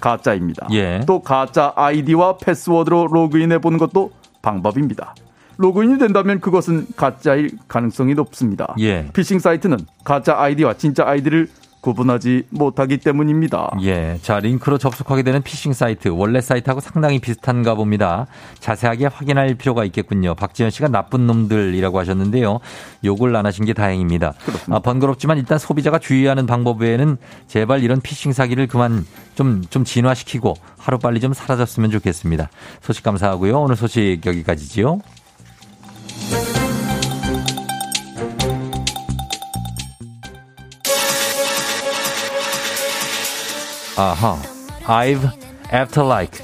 가짜입니다. 예. 또 가짜 아이디와 패스워드로 로그인해 보는 것도 방법입니다. 로그인이 된다면 그것은 가짜일 가능성이 높습니다. 예. 피싱 사이트는 가짜 아이디와 진짜 아이디를 구분하지 못하기 때문입니다. 예. 자, 링크로 접속하게 되는 피싱 사이트, 원래 사이트하고 상당히 비슷한가 봅니다. 자세하게 확인할 필요가 있겠군요. 박지현 씨가 나쁜 놈들이라고 하셨는데요. 욕을 안 하신 게 다행입니다. 아, 번거롭지만 일단 소비자가 주의하는 방법 외에는 제발 이런 피싱 사기를 그만 좀, 좀 진화시키고 하루빨리 좀 사라졌으면 좋겠습니다. 소식 감사하고요. 오늘 소식 여기까지지요. 아하. I've after like.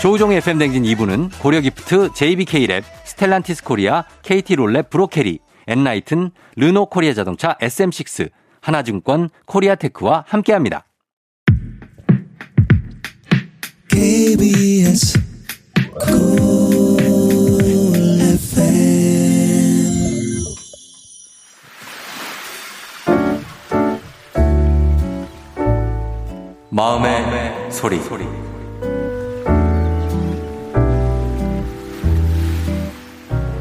조우종의 FM대행진 2부는 고려기프트, JBK랩, 스텔란티스 코리아, KT롤랩, 브로케리, 엔라이튼, 르노 코리아 자동차, SM6, 하나증권, 코리아테크와 함께합니다. KBS 마음의, 마음의 소리. 소리.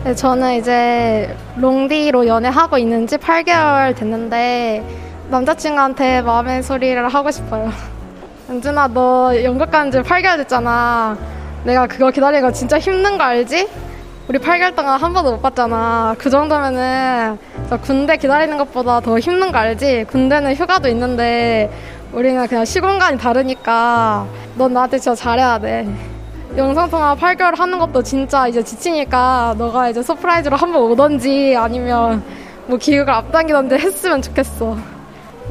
네, 저는 이제 롱디로 연애하고 있는 지 8개월 됐는데 남자친구한테 마음의 소리를 하고 싶어요. 은준아 너 연극 가는 지 8개월 됐잖아. 내가 그거 기다리는 거 진짜 힘든 거 알지? 우리 8개월 동안 한 번도 못 봤잖아. 그 정도면은 군대 기다리는 것보다 더 힘든 거 알지? 군대는 휴가도 있는데 우리는 그냥 시공간이 다르니까 넌 나한테 진짜 잘해야 돼. 영상통화 8개월 하는 것도 진짜 이제 지치니까 너가 이제 서프라이즈로 한번 오던지 아니면 뭐 기획을 앞당기던지 했으면 좋겠어.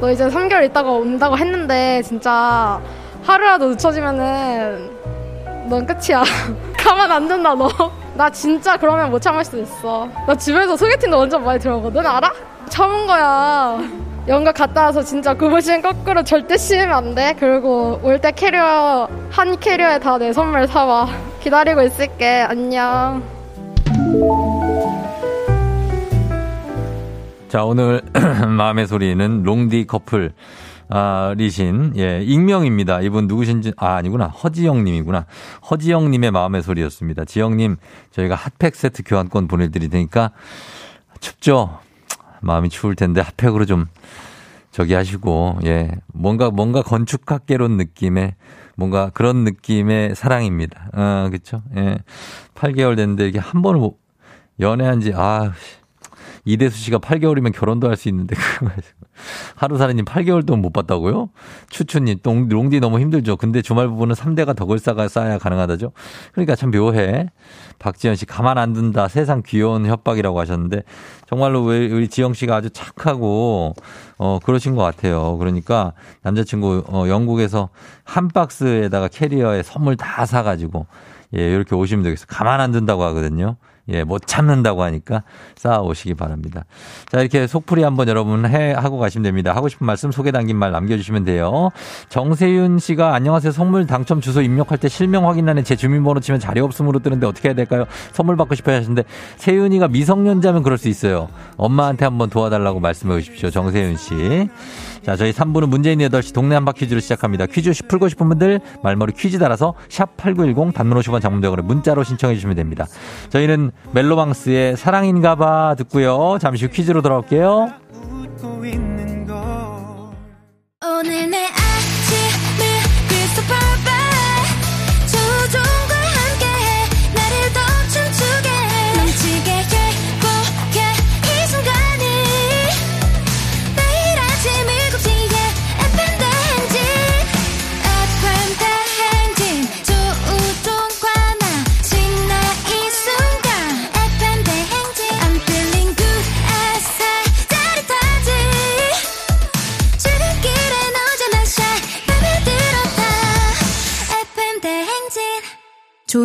너 이제 3개월 있다가 온다고 했는데 진짜 하루라도 늦춰지면은 넌 끝이야. 가만 안 둔다 너. 나 진짜 그러면 못 참을 수 있어. 나 집에서 소개팅도 완전 많이 들어오거든 알아? 참은 거야. 연가 갔다 와서 진짜 구부신 거꾸로 절대 씌우면 안 돼. 그리고 올 때 캐리어 한 캐리어에 다 내 선물 사와. 기다리고 있을게. 안녕. 자 오늘 마음의 소리는 롱디 커플 아, 리신, 예, 익명입니다. 이분 누구신지, 아, 아니구나. 허지영 님이구나. 허지영 님의 마음의 소리였습니다. 지영 님, 저희가 핫팩 세트 교환권 보내드릴 테니까, 춥죠? 마음이 추울 텐데, 핫팩으로 좀, 저기 하시고, 예, 뭔가, 뭔가 건축학개론 느낌의, 뭔가 그런 느낌의 사랑입니다. 아, 그쵸? 예. 8개월 됐는데, 이게 한 번을 연애한 지, 아, 이대수 씨가 8개월이면 결혼도 할 수 있는데 하루 살이님 8개월 동안 못 봤다고요? 추추님 동, 롱디 너무 힘들죠. 근데 주말 부부는 3대가 덕을쌓아 쌓아야 가능하다죠. 그러니까 참 묘해. 박지현 씨 가만 안 둔다. 세상 귀여운 협박이라고 하셨는데 정말로 우리 지영 씨가 아주 착하고 어 그러신 것 같아요. 그러니까 남자친구 어 영국에서 한 박스에다가 캐리어에 선물 다 사가지고 예 이렇게 오시면 되겠어요. 가만 안 둔다고 하거든요. 예, 못 참는다고 하니까 쌓아오시기 바랍니다. 자, 이렇게 속풀이 한번 여러분 해, 하고 가시면 됩니다. 하고 싶은 말씀 소개 담긴 말 남겨주시면 돼요. 정세윤 씨가 안녕하세요. 선물 당첨 주소 입력할 때 실명 확인란에 제 주민번호 치면 자리 없음으로 뜨는데 어떻게 해야 될까요? 선물 받고 싶어요 하시는데 세윤이가 미성년자면 그럴 수 있어요. 엄마한테 한번 도와달라고 말씀해 주십시오. 정세윤 씨. 자, 저희 3부는 문재인 8시 동네 한바 퀴즈를 시작합니다. 퀴즈 풀고 싶은 분들 말머리 퀴즈 달아서 샵 8910 단문 50원 장문대으로 문자로 신청해 주시면 됩니다. 저희는 멜로망스의 사랑인가 봐 듣고요. 잠시 후 퀴즈로 돌아올게요. 오늘 내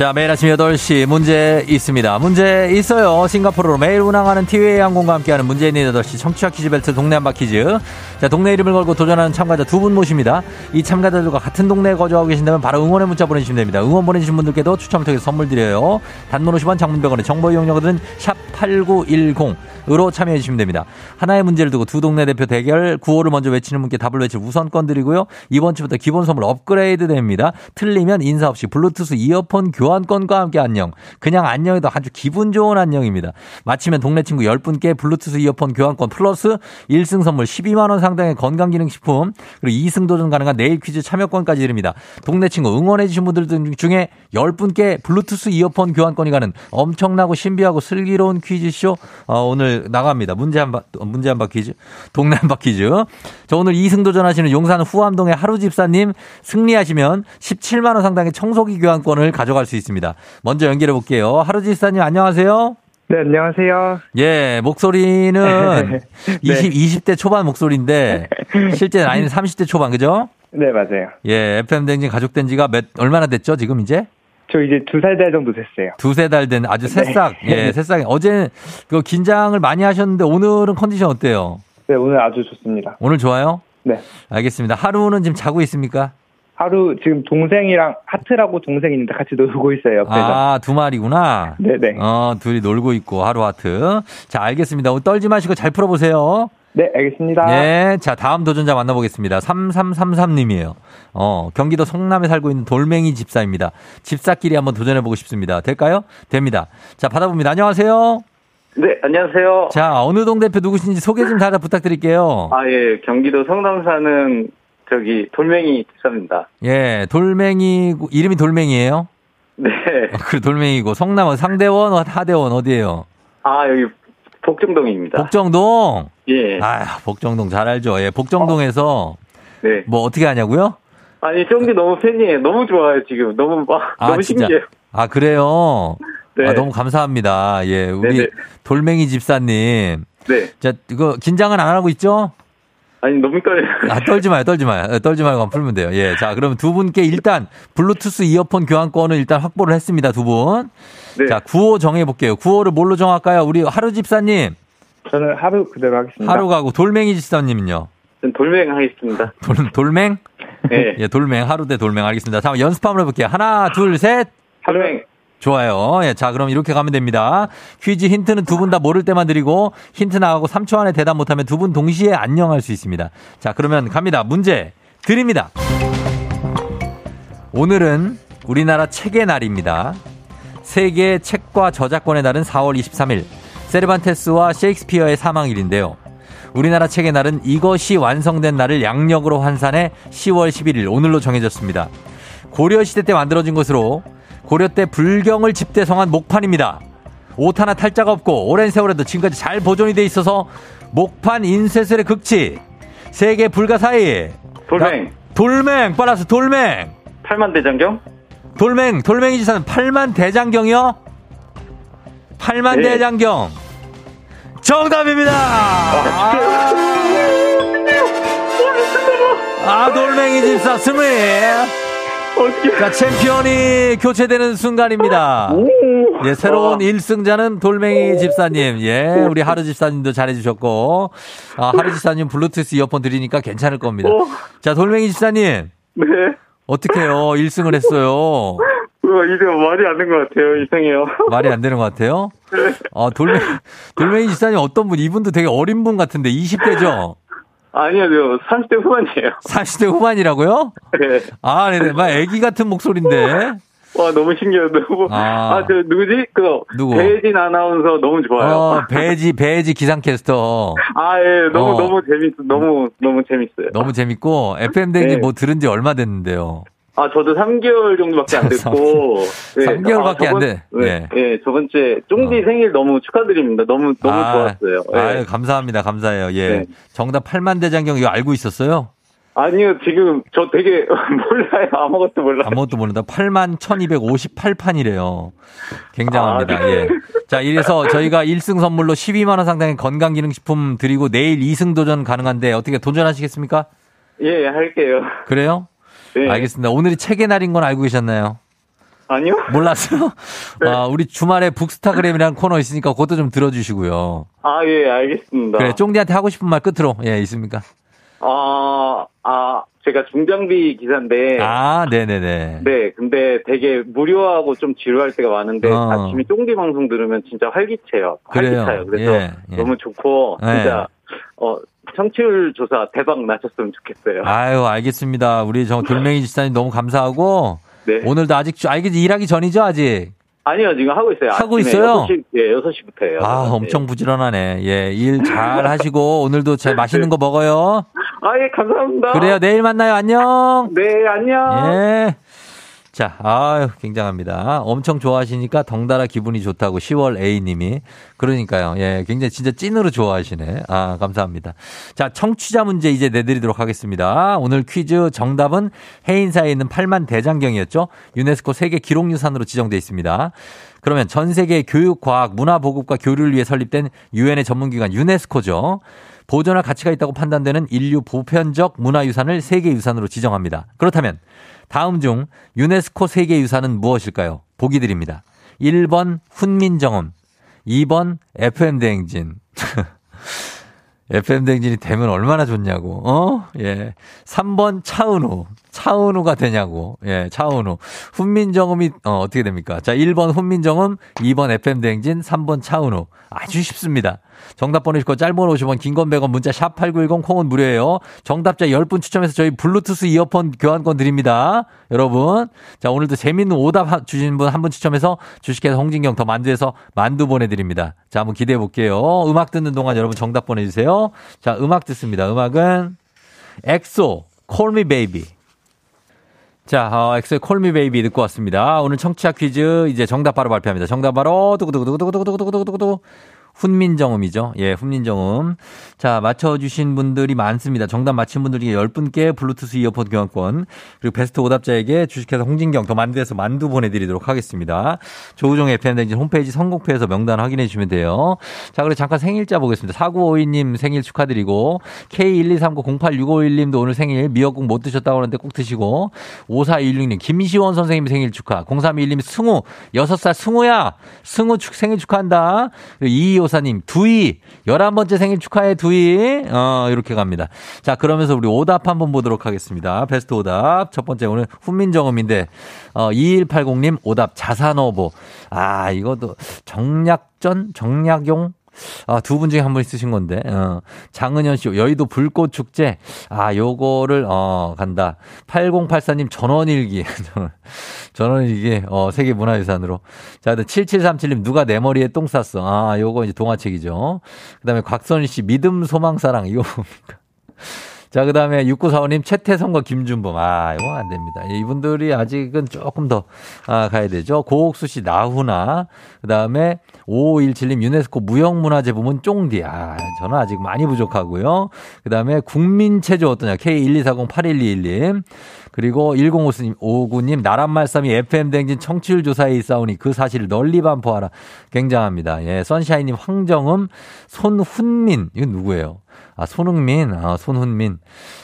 자, 매일 아침 8시 문제 있습니다. 문제 있어요. 싱가포르로 매일 운항하는 티웨이 항공과 함께하는 문제 있는 8시 청취자 퀴즈 벨트 동네 한바 퀴즈. 자, 동네 이름을 걸고 도전하는 참가자 두 분 모십니다. 이 참가자들과 같은 동네에 거주하고 계신다면 바로 응원의 문자 보내주시면 됩니다. 응원 보내주신 분들께도 추첨을 통해서 선물 드려요. 단문 50원 장문병원의 정보 이용료거든 샵8910 으로 참여해 주시면 됩니다. 하나의 문제를 두고 두 동네 대표 대결 구호를 먼저 외치는 분께 답을 외칠 우선권 드리고요. 이번 주부터 기본 선물 업그레이드 됩니다. 틀리면 인사 없이 블루투스 이어폰 교환권과 함께 안녕. 그냥 안녕해도 아주 기분 좋은 안녕입니다. 마치면 동네 친구 10분께 블루투스 이어폰 교환권 플러스 1승 선물 12만 원 상당의 건강기능식품 그리고 2승 도전 가능한 내일 퀴즈 참여권까지 드립니다. 동네 친구 응원해 주신 분들 중에 10분께 블루투스 이어폰 교환권이 가는 엄청나고 신비하고 슬기로운 퀴즈쇼 어, 오늘 나갑니다. 동네 한 바, 동네 한 바퀴즈. 동네 한 바퀴즈. 저 오늘 2승 도전하시는 용산 후암동의 하루 집사님 승리하시면 17만 원 상당의 청소기 교환권을 가져갈 수 있습니다. 먼저 연결해 볼게요. 하루 집사님 안녕하세요. 네, 안녕하세요. 예, 목소리는 네. 20, 20대 초반 목소리인데 실제 나이는 30대 초반, 그죠? 네, 맞아요. 예, FM 댕진 가족된 지가 몇, 얼마나 됐죠, 지금 이제? 저 이제 두세 달 정도 됐어요. 두세 달 된 아주 네. 새싹. 네. 예, 새싹. 어제 그 긴장을 많이 하셨는데 오늘은 컨디션 어때요? 네, 오늘 아주 좋습니다. 오늘 좋아요? 네. 알겠습니다. 하루는 지금 자고 있습니까? 하루 지금 동생이랑 하트라고 동생이 있는데 같이 놀고 있어요. 옆에서. 아, 두 마리구나. 네네. 어, 둘이 놀고 있고 하루 하트. 자, 알겠습니다. 떨지 마시고 잘 풀어보세요. 네, 알겠습니다. 네, 자, 다음 도전자 만나보겠습니다. 3333님이에요. 어, 경기도 성남에 살고 있는 돌멩이 집사입니다. 집사끼리 한번 도전해보고 싶습니다. 될까요? 됩니다. 자, 받아봅니다. 안녕하세요. 네, 안녕하세요. 자, 어느 동 대표 누구신지 소개 좀 다들 부탁드릴게요. 아, 예, 경기도 성남 사는 저기 돌멩이 집사입니다. 예, 돌멩이, 이름이 돌멩이에요? 네. 어, 그 돌멩이고, 성남은 상대원, 하대원 어디에요? 아, 여기 복정동입니다. 복정동? 예. 아, 복정동 잘 알죠. 예, 복정동에서 네. 뭐 어떻게 하냐고요? 아니, 쫑디 너무 팬이에요. 너무 좋아요, 지금. 너무, 아, 아, 너무 진짜. 신기해요. 아, 그래요? 네. 아, 너무 감사합니다. 예, 우리 네네. 돌멩이 집사님. 네. 자, 이거 긴장은 안 하고 있죠? 아니, 너무 떨려요. 아, 떨지 마요, 떨지 마요. 예, 떨지 말고 풀면 돼요. 예. 자, 그러면 두 분께 일단 블루투스 이어폰 교환권을 일단 확보를 했습니다, 두 분. 네. 자, 구호 정해 볼게요. 구호를 뭘로 정할까요? 우리 하루 집사님. 저는 하루 그대로 하겠습니다. 하루 가고 돌멩이 집사님은요? 전 돌멩 하겠습니다. 돌, 돌맹? 네. 예, 돌맹. 하루 대 돌맹. 알겠습니다. 다음 연습 한번 해볼게요. 하나, 둘, 셋. 돌멩. 좋아요. 예, 자, 그럼 이렇게 가면 됩니다. 퀴즈 힌트는 두 분 다 모를 때만 드리고 힌트 나가고 3초 안에 대답 못하면 두 분 동시에 안녕할 수 있습니다. 자, 그러면 갑니다. 문제 드립니다. 오늘은 우리나라 책의 날입니다. 세계 책과 저작권의 날은 4월 23일. 세르반테스와 셰익스피어의 사망일인데요. 우리나라 책의 날은 이것이 완성된 날을 양력으로 환산해 10월 11일 오늘로 정해졌습니다. 고려시대 때 만들어진 것으로 고려 때 불경을 집대성한 목판입니다. 옷 하나 탈자가 없고 오랜 세월에도 지금까지 잘 보존이 돼 있어서 목판 인쇄술의 극치 세계 불가사의 돌멩. 돌맹 빨라서 돌맹 팔만 대장경? 돌맹 돌맹이 지사는 8만 대장경이요? 8만 네. 대장경 정답입니다. 아 돌멩이 집사 스물. 자, 챔피언이 교체되는 순간입니다. 예, 새로운 1승자는 돌멩이 집사님. 예, 우리 하루 집사님도 잘해주셨고, 아, 하루 집사님 블루투스 이어폰 드리니까 괜찮을 겁니다. 자, 돌멩이 집사님. 네. 어떡해요? 1승을 했어요. 우와, 이제 말이 안 되는 것 같아요. 이상해요. 말이 안 되는 것 같아요? 아, 돌멩이, 돌멩이 집사님 어떤 분, 이분도 되게 어린 분 같은데, 20대죠? 아니요, 저 30대 후반이에요. 40대 후반이라고요? 네. 아, 네네. 막 애기 같은 목소리인데. 와, 너무 신기해요. 너무. 아. 아, 저, 누구지? 그, 누구? 배진 아나운서 너무 좋아요. 어, 배지, 배지 기상캐스터. 아, 예, 너무, 어. 너무 재밌, 너무, 너무 재밌어요. 너무 재밌고, FM댕지 네. 뭐 들은 지 얼마 됐는데요? 아, 저도 3개월 정도밖에 안 됐고. 네. 3개월밖에 안 저번- 돼. 네. 예. 예, 저번 주에 쫑디 어. 생일 너무 축하드립니다. 너무, 너무 아, 좋았어요. 예. 아유, 감사합니다. 감사해요. 예. 네. 정답 8만 대장경 이거 알고 있었어요? 아니요, 지금 저 되게 몰라요. 아무것도 몰라요. 아무것도 모른다. 8만 1258판이래요. 굉장합니다. 아, 네. 예. 자, 이래서 저희가 1승 선물로 12만원 상당의 건강기능식품 드리고 내일 2승 도전 가능한데 어떻게 도전하시겠습니까? 예, 할게요. 그래요? 네. 알겠습니다. 오늘이 책의 날인 건 알고 계셨나요? 아니요? 몰랐어요? 네. 아, 우리 주말에 북스타그램이라는 코너 있으니까 그것도 좀 들어주시고요. 아, 예, 알겠습니다. 그래, 쫑디한테 하고 싶은 말 끝으로, 예, 있습니까? 아, 아, 제가 중장비 기사인데. 아, 네네네. 네, 근데 되게 무료하고 좀 지루할 때가 많은데 어. 아침에 쫑디 방송 들으면 진짜 활기차요. 활기차요. 그래서 예, 예. 너무 좋고 예. 진짜 어 청취율 조사 대박 나셨으면 좋겠어요. 아유, 알겠습니다. 우리 저 돌멩이 집사님 너무 감사하고, 네. 오늘도 아직, 이게 일하기 전이죠, 아직? 아니요, 지금 하고 있어요. 하고 있어요? 6시, 예, 6시부터예요. 아, 엄청 부지런하네. 예, 일 잘 하시고, 오늘도 제 맛있는 거 먹어요. 아, 예, 감사합니다. 그래요, 내일 만나요. 안녕. 네, 안녕. 예. 자, 아유, 굉장합니다. 엄청 좋아하시니까 덩달아 기분이 좋다고 10월 A님이. 그러니까요. 예, 굉장히 진짜 찐으로 좋아하시네. 아, 감사합니다. 자, 청취자 문제 이제 내드리도록 하겠습니다. 오늘 퀴즈 정답은 해인사에 있는 8만 대장경이었죠. 유네스코 세계 기록유산으로 지정돼 있습니다. 그러면 전 세계 교육, 과학, 문화 보급과 교류를 위해 설립된 유엔의 전문기관 유네스코죠. 보존할 가치가 있다고 판단되는 인류 보편적 문화유산을 세계유산으로 지정합니다. 그렇다면 다음 중 유네스코 세계유산은 무엇일까요? 보기 드립니다. 1번 훈민정음, 2번 FM대행진. FM대행진이 되면 얼마나 좋냐고, 어? 예. 3번 차은우. 차은우가 되냐고. 예, 차은우. 훈민정음이, 어, 어떻게 됩니까? 자, 1번 훈민정음, 2번 FM대행진, 3번 차은우. 아주 쉽습니다. 정답 거 짧은 50원, 긴건 100원, 문자 샵 8910, 콩은 무료예요. 정답자 10분 추첨해서 저희 블루투스 이어폰 교환권 드립니다. 여러분. 자, 오늘도 재밌는 오답 주신 분 한 분 추첨해서 주식회사 홍진경 더 만두에서 만두 보내드립니다. 자, 한번 기대해 볼게요. 음악 듣는 동안 여러분 정답 보내주세요. 자, 음악 듣습니다. 음악은 엑소, Call Me Baby. 자, 어, 엑소의 Call Me Baby 듣고 왔습니다. 오늘 청취자 퀴즈 이제 정답 바로 발표합니다. 정답 바로 두구두구두구두구두구두구두구두구 훈민정음이죠. 예, 훈민정음. 자, 맞춰주신 분들이 많습니다. 정답 맞힌 분들 중에 10분께 블루투스 이어폰 교환권, 그리고 베스트 오답자에게 주식회사 홍진경 더 만두에서 만두 보내드리도록 하겠습니다. 조우종 FM댕진 홈페이지 선곡표에서 명단 확인해 주시면 돼요. 자, 그리고 잠깐 생일자 보겠습니다. 4952님 생일 축하드리고, K123908651님도 오늘 생일 미역국 못 드셨다고 하는데 꼭 드시고, 5416님 김시원 선생님 생일 축하, 0321님 승우, 6살 승우야! 승우 축, 생일 축하한다. 2 5254님, 두이. 11번째 생일 축하해, 두이. 어, 이렇게 갑니다. 자, 그러면서 우리 오답 한번 보도록 하겠습니다. 베스트 오답. 첫 번째, 오늘 훈민정음인데, 어, 2180님, 오답 자산어보. 아, 이것도 정략전? 정략용? 아, 두 분 중에 한 분 있으신 건데, 어. 장은현 씨, 여의도 불꽃 축제. 아, 요거를, 어, 간다. 8084님 전원일기. 전원일기, 어, 세계 문화유산으로. 자, 7737님, 누가 내 머리에 똥 쌌어. 아, 요거 이제 동화책이죠. 그 다음에 곽선희 씨, 믿음, 소망, 사랑. 이거 뭡니까? 자, 그 다음에 6945님, 최태성과 김준범. 아, 이거 안 됩니다. 이분들이 아직은 조금 더, 아, 가야 되죠. 고옥수 씨, 나훈아. 그 다음에 5517님, 유네스코 무형문화재 부문 쫑디. 아, 저는 아직 많이 부족하고요. 그 다음에 국민체조 어떠냐. K124081221님. 그리고 1059님, 나란말싸미 FM댕진 청취율 조사에 있사오니 그 사실을 널리 반포하라. 굉장합니다. 예, 선샤이님, 황정음, 손훈민. 이건 누구예요? 아, 손흥민, 아, 손훈민.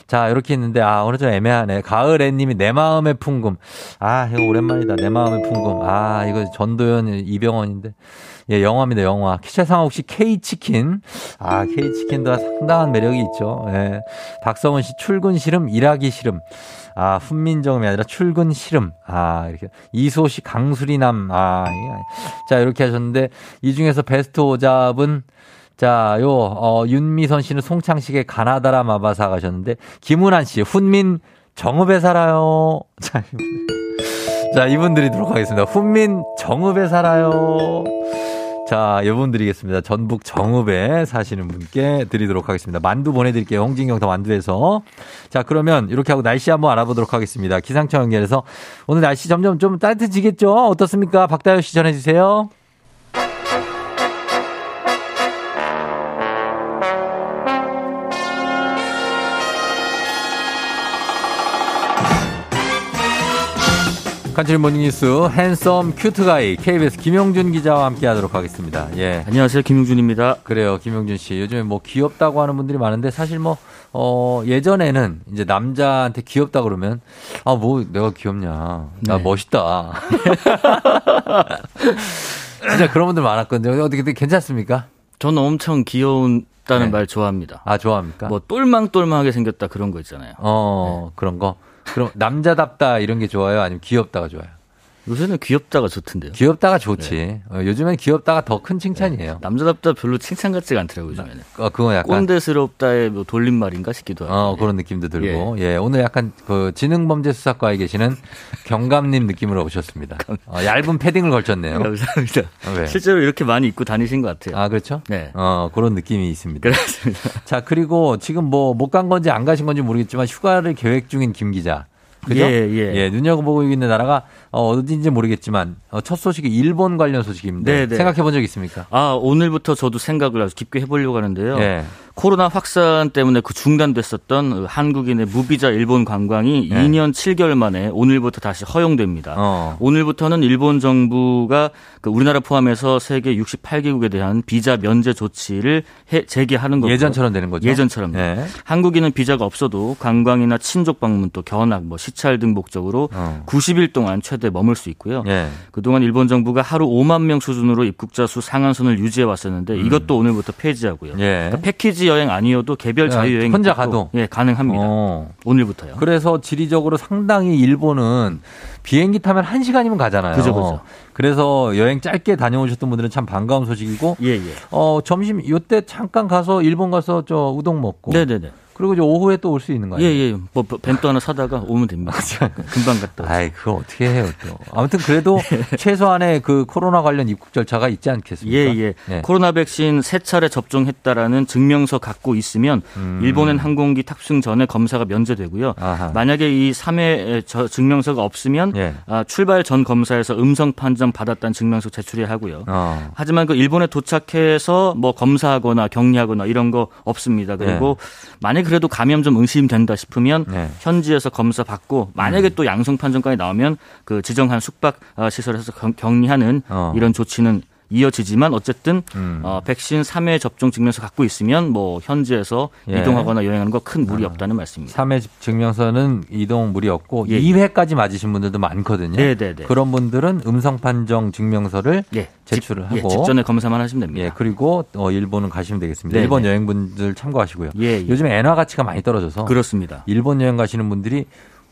자, 이렇게 있는데, 아, 오늘 좀 애매하네. 가을 애 님이 내 마음의 풍금. 아, 이거 오랜만이다. 내 마음의 풍금. 아, 이거 전도연 이병헌인데. 예, 영화입니다, 영화. 최상욱 씨 K치킨. 아, K치킨도 상당한 매력이 있죠. 예. 박성은 씨 출근 싫음, 일하기 싫음. 아, 훈민정음이 아니라 출근 싫음. 아, 이렇게. 이소 씨 강수리남. 아, 자, 이렇게 하셨는데, 이 중에서 베스트 오잡은 자, 요, 어, 윤미선 씨는 송창식의 가나다라 마바사 가셨는데, 김은환 씨, 훈민 정읍에 살아요. 자, 자, 이분 드리도록 하겠습니다. 훈민 정읍에 살아요. 자, 이분 드리겠습니다. 전북 정읍에 사시는 분께 드리도록 하겠습니다. 만두 보내드릴게요. 홍진경 더 만두에서. 자, 그러면 이렇게 하고 날씨 한번 알아보도록 하겠습니다. 기상청 연결해서 오늘 날씨 점점 좀 따뜻해지겠죠? 어떻습니까? 박다현 씨 전해주세요. 간추린 모닝뉴스 핸섬 큐트가이 KBS 김용준 기자와 함께하도록 하겠습니다. 예. 안녕하세요 김용준입니다. 그래요 김용준 씨 요즘에 뭐 귀엽다고 하는 분들이 많은데 사실 뭐 어, 예전에는 이제 남자한테 귀엽다 그러면 아 뭐 내가 귀엽냐 나 네. 멋있다. 진짜 그런 분들 많았거든요. 어떻게 괜찮습니까? 저는 엄청 귀여운 다는 네. 말 좋아합니다. 아, 좋아합니까? 뭐 똘망똘망하게 생겼다 그런 거 있잖아요. 어, 네. 그런 거. 그럼 남자답다 이런 게 좋아요? 아니면 귀엽다가 좋아요? 요새는 귀엽다가 좋던데요. 귀엽다가 좋지. 네. 어, 요즘엔 귀엽다가 더 큰 칭찬이에요. 네. 남자답다 별로 칭찬 같지가 않더라고요, 요즘에는. 어, 그거 약간. 꼰대스럽다의 뭐 돌림말인가 싶기도 하고. 어, 그런 느낌도 들고. 예. 예. 오늘 약간 그 지능범죄수사과에 계시는 경감님 느낌으로 오셨습니다. 어, 얇은 패딩을 걸쳤네요. 감사합니다. 어, 실제로 이렇게 많이 입고 다니신 것 같아요. 아, 그렇죠? 네. 어, 그런 느낌이 있습니다. 그렇습니다. 자, 그리고 지금 뭐 못 간 건지 안 가신 건지 모르겠지만 휴가를 계획 중인 김 기자. 그죠? 예, 예. 예, 눈여겨보고 있는 나라가 어, 어딘지 모르겠지만 어, 첫 소식이 일본 관련 소식입니다. 네, 네. 생각해 본 적 있습니까? 아, 오늘부터 저도 생각을 아주 깊게 해보려고 하는데요. 예. 코로나 확산 때문에 그 중단됐었던 한국인의 무비자 일본 관광이 네. 2년 7개월 만에 오늘부터 다시 허용됩니다. 어. 오늘부터는 일본 정부가 그 우리나라 포함해서 세계 68개국에 대한 비자 면제 조치를 해, 재개하는 거고 예전처럼 되는 거죠. 예전처럼. 네. 한국인은 비자가 없어도 관광이나 친족 방문 또 견학, 뭐 시찰 등 목적으로 어. 90일 동안 최대 정도에 머물 수 있고요. 예. 그동안 일본 정부가 하루 5만 명 수준으로 입국자 수 상한선을 유지해 왔었는데 음. 이것도 오늘부터 폐지하고요. 예. 그러니까 패키지 여행 아니어도 개별 자유 여행 혼자 가도 예, 가능합니다. 어. 오늘부터요. 그래서 지리적으로 상당히 일본은 비행기 타면 1시간이면 가잖아요. 그죠, 그죠. 그래서 여행 짧게 다녀오셨던 분들은 참 반가운 소식이고 예, 예. 어, 점심 요때 잠깐 가서 일본 가서 저 우동 먹고 네, 네, 네. 그리고 이제 오후에 또 올 수 있는 거예요. 예, 예. 뭐 벤또 하나 사다가 오면 됩니다. 금방 갔다. 아이, 그거 어떻게 해요, 또. 아무튼 그래도 최소한의 그 코로나 관련 입국 절차가 있지 않겠습니까? 예, 예. 예. 코로나 백신 세 차례 접종했다라는 증명서 갖고 있으면 음. 일본행 항공기 탑승 전에 검사가 면제되고요. 아하. 만약에 이 3회 증명서가 없으면 예. 아, 출발 전 검사에서 음성 판정 받았다는 증명서 제출해야 하고요. 어. 하지만 그 일본에 도착해서 뭐 검사하거나 격리하거나 이런 거 없습니다. 그리고 예. 만약 그래도 감염 좀 의심된다 싶으면 네. 현지에서 검사 받고 만약에 음. 또 양성 판정까지 나오면 그 지정한 숙박 어, 시설에서 격리하는 어. 이런 조치는 이어지지만 어쨌든 음. 어, 백신 3회 접종 증명서 갖고 있으면 뭐 현지에서 예. 이동하거나 여행하는 거 큰 무리 아. 없다는 말씀입니다. 3회 증명서는 이동 무리 없고 예. 2회까지 맞으신 분들도 많거든요. 네네네. 네, 네. 그런 분들은 음성 판정 증명서를 예. 제출을 예, 하고 예. 직전에 검사만 하시면 됩니다. 예. 그리고 어, 일본은 가시면 되겠습니다. 네네. 일본 네. 여행분들 참고하시고요. 예, 예. 요즘 엔화 가치가 많이 떨어져서 그렇습니다. 일본 여행 가시는 분들이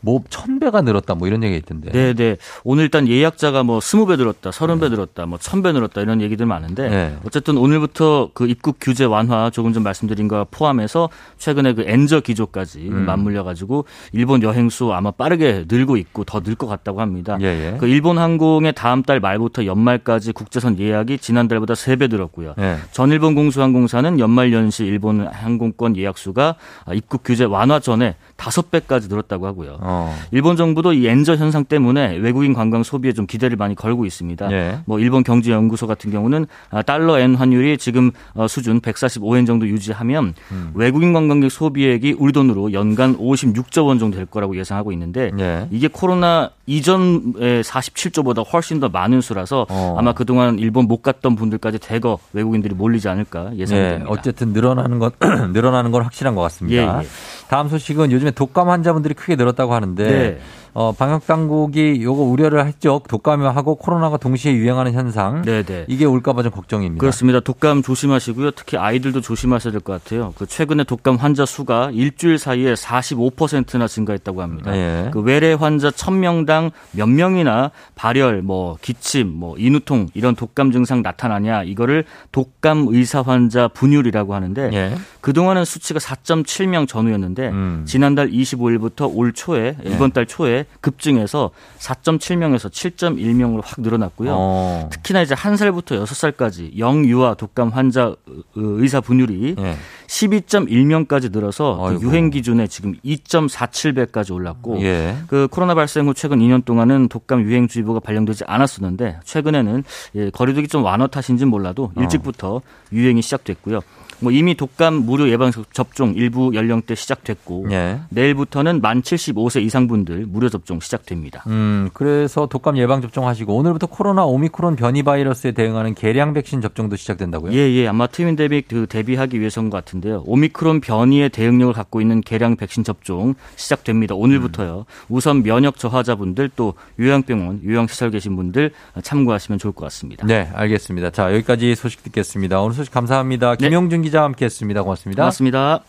뭐 천배가 늘었다 뭐 이런 얘기가 있던데. 네, 네. 오늘 일단 예약자가 뭐 스무 배 늘었다, 서른 배 네. 늘었다, 뭐 천 배 늘었다 이런 얘기들 많은데 네. 어쨌든 오늘부터 그 입국 규제 완화 조금 전 말씀드린 거 포함해서 최근에 그 엔저 기조까지 음. 맞물려 가지고 일본 여행 수 아마 빠르게 늘고 있고 더 늘 것 같다고 합니다. 예, 예. 그 일본 항공의 다음 달 말부터 연말까지 국제선 예약이 지난달보다 세 배 늘었고요. 예. 전일본 공수항공사는 연말 연시 일본 항공권 예약 수가 입국 규제 완화 전에 다섯 배까지 늘었다고 하고요. 어. 일본 정부도 이 엔저 현상 때문에 외국인 관광 소비에 좀 기대를 많이 걸고 있습니다. 예. 뭐 일본 경제 연구소 같은 경우는 아, 달러 엔 환율이 지금 어, 수준 145엔 정도 유지하면 음. 외국인 관광객 소비액이 우리 돈으로 연간 56조 원 정도 될 거라고 예상하고 있는데 예. 이게 코로나 이전의 47조보다 훨씬 더 많은 수라서 어. 아마 그동안 일본 못 갔던 분들까지 대거 외국인들이 몰리지 않을까 예상됩니다. 예. 어쨌든 늘어나는 건 늘어나는 건 확실한 것 같습니다. 다음 소식은 요즘에 독감 환자분들이 크게 늘었다고 하는데 네. 어, 방역 당국이 요거 우려를 했죠. 독감하고 코로나가 동시에 유행하는 현상. 네네. 네. 이게 올까봐 좀 걱정입니다. 그렇습니다. 독감 조심하시고요. 특히 아이들도 조심하셔야 될 것 같아요. 그 최근에 독감 환자 수가 일주일 사이에 45%나 증가했다고 합니다. 네. 그 외래 환자 1000명당 몇 명이나 발열, 뭐 기침, 뭐 인후통 이런 독감 증상 나타나냐 이거를 독감 의사 환자 분율이라고 하는데 네. 그동안은 수치가 4.7명 전후였는데 음. 지난달 25일부터 올 초에 이번 달 초에 급증해서 4.7명에서 7.1명으로 확 늘어났고요. 어. 특히나 이제 한 살부터 6살까지 영유아 독감 환자 의사 분율이 예. 12.1명까지 늘어서 그 유행 기준에 지금 2.47배까지 올랐고 예. 그 코로나 발생 후 최근 2년 동안은 독감 유행 주의보가 발령되지 않았었는데 최근에는 예, 거리두기 좀 완화 탓인지는 몰라도 어. 일찍부터 어. 유행이 시작됐고요. 뭐 이미 독감 무료 예방 접종 일부 연령대 시작됐고 예. 내일부터는 만 75세 이상 분들 무료 접종 시작됩니다. 음, 그래서 독감 예방 접종하시고 오늘부터 코로나 오미크론 변이 바이러스에 대응하는 개량 백신 접종도 시작된다고요? 예, 예. 아마 트윈 대비 그 대비하기 위해서인 것 같은데요. 오미크론 변이에 대응력을 갖고 있는 개량 백신 접종 시작됩니다. 오늘부터요. 음. 우선 면역 저하자분들 또 요양병원, 요양시설 계신 분들 참고하시면 좋을 것 같습니다. 네, 알겠습니다. 자, 여기까지 소식 듣겠습니다. 오늘 소식 감사합니다. 네. 김용준 기자와 함께했습니다. 고맙습니다. 고맙습니다.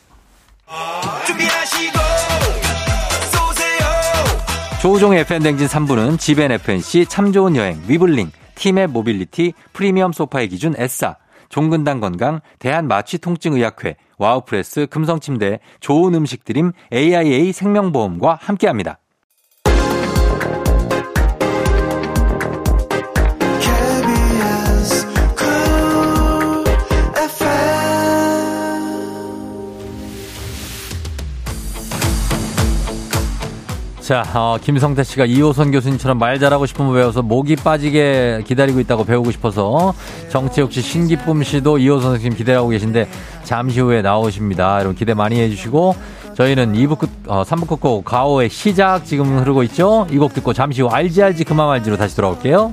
조우종의 FM대행진 3부는 지벤 FNC 참 좋은 여행 위블링 팀의 모빌리티 프리미엄 소파의 기준 S사 종근당 건강 대한마취통증의학회 와우프레스 금성침대 좋은 음식 드림 AIA 생명보험과 함께합니다. 자, 어, 김성태 씨가 이호선 교수님처럼 말 잘하고 싶으면 배워서 목이 빠지게 기다리고 있다고 배우고 싶어서 정채욱 씨, 신기쁨 씨도 이호선 선생님 기대하고 계신데 잠시 후에 나오십니다. 여러분 기대 많이 해주시고 저희는 2부 끝, 어, 3부 끝곡 가오의 시작 지금 흐르고 있죠? 이 곡 듣고 잠시 후 알지 알지 그만 알지로 다시 돌아올게요.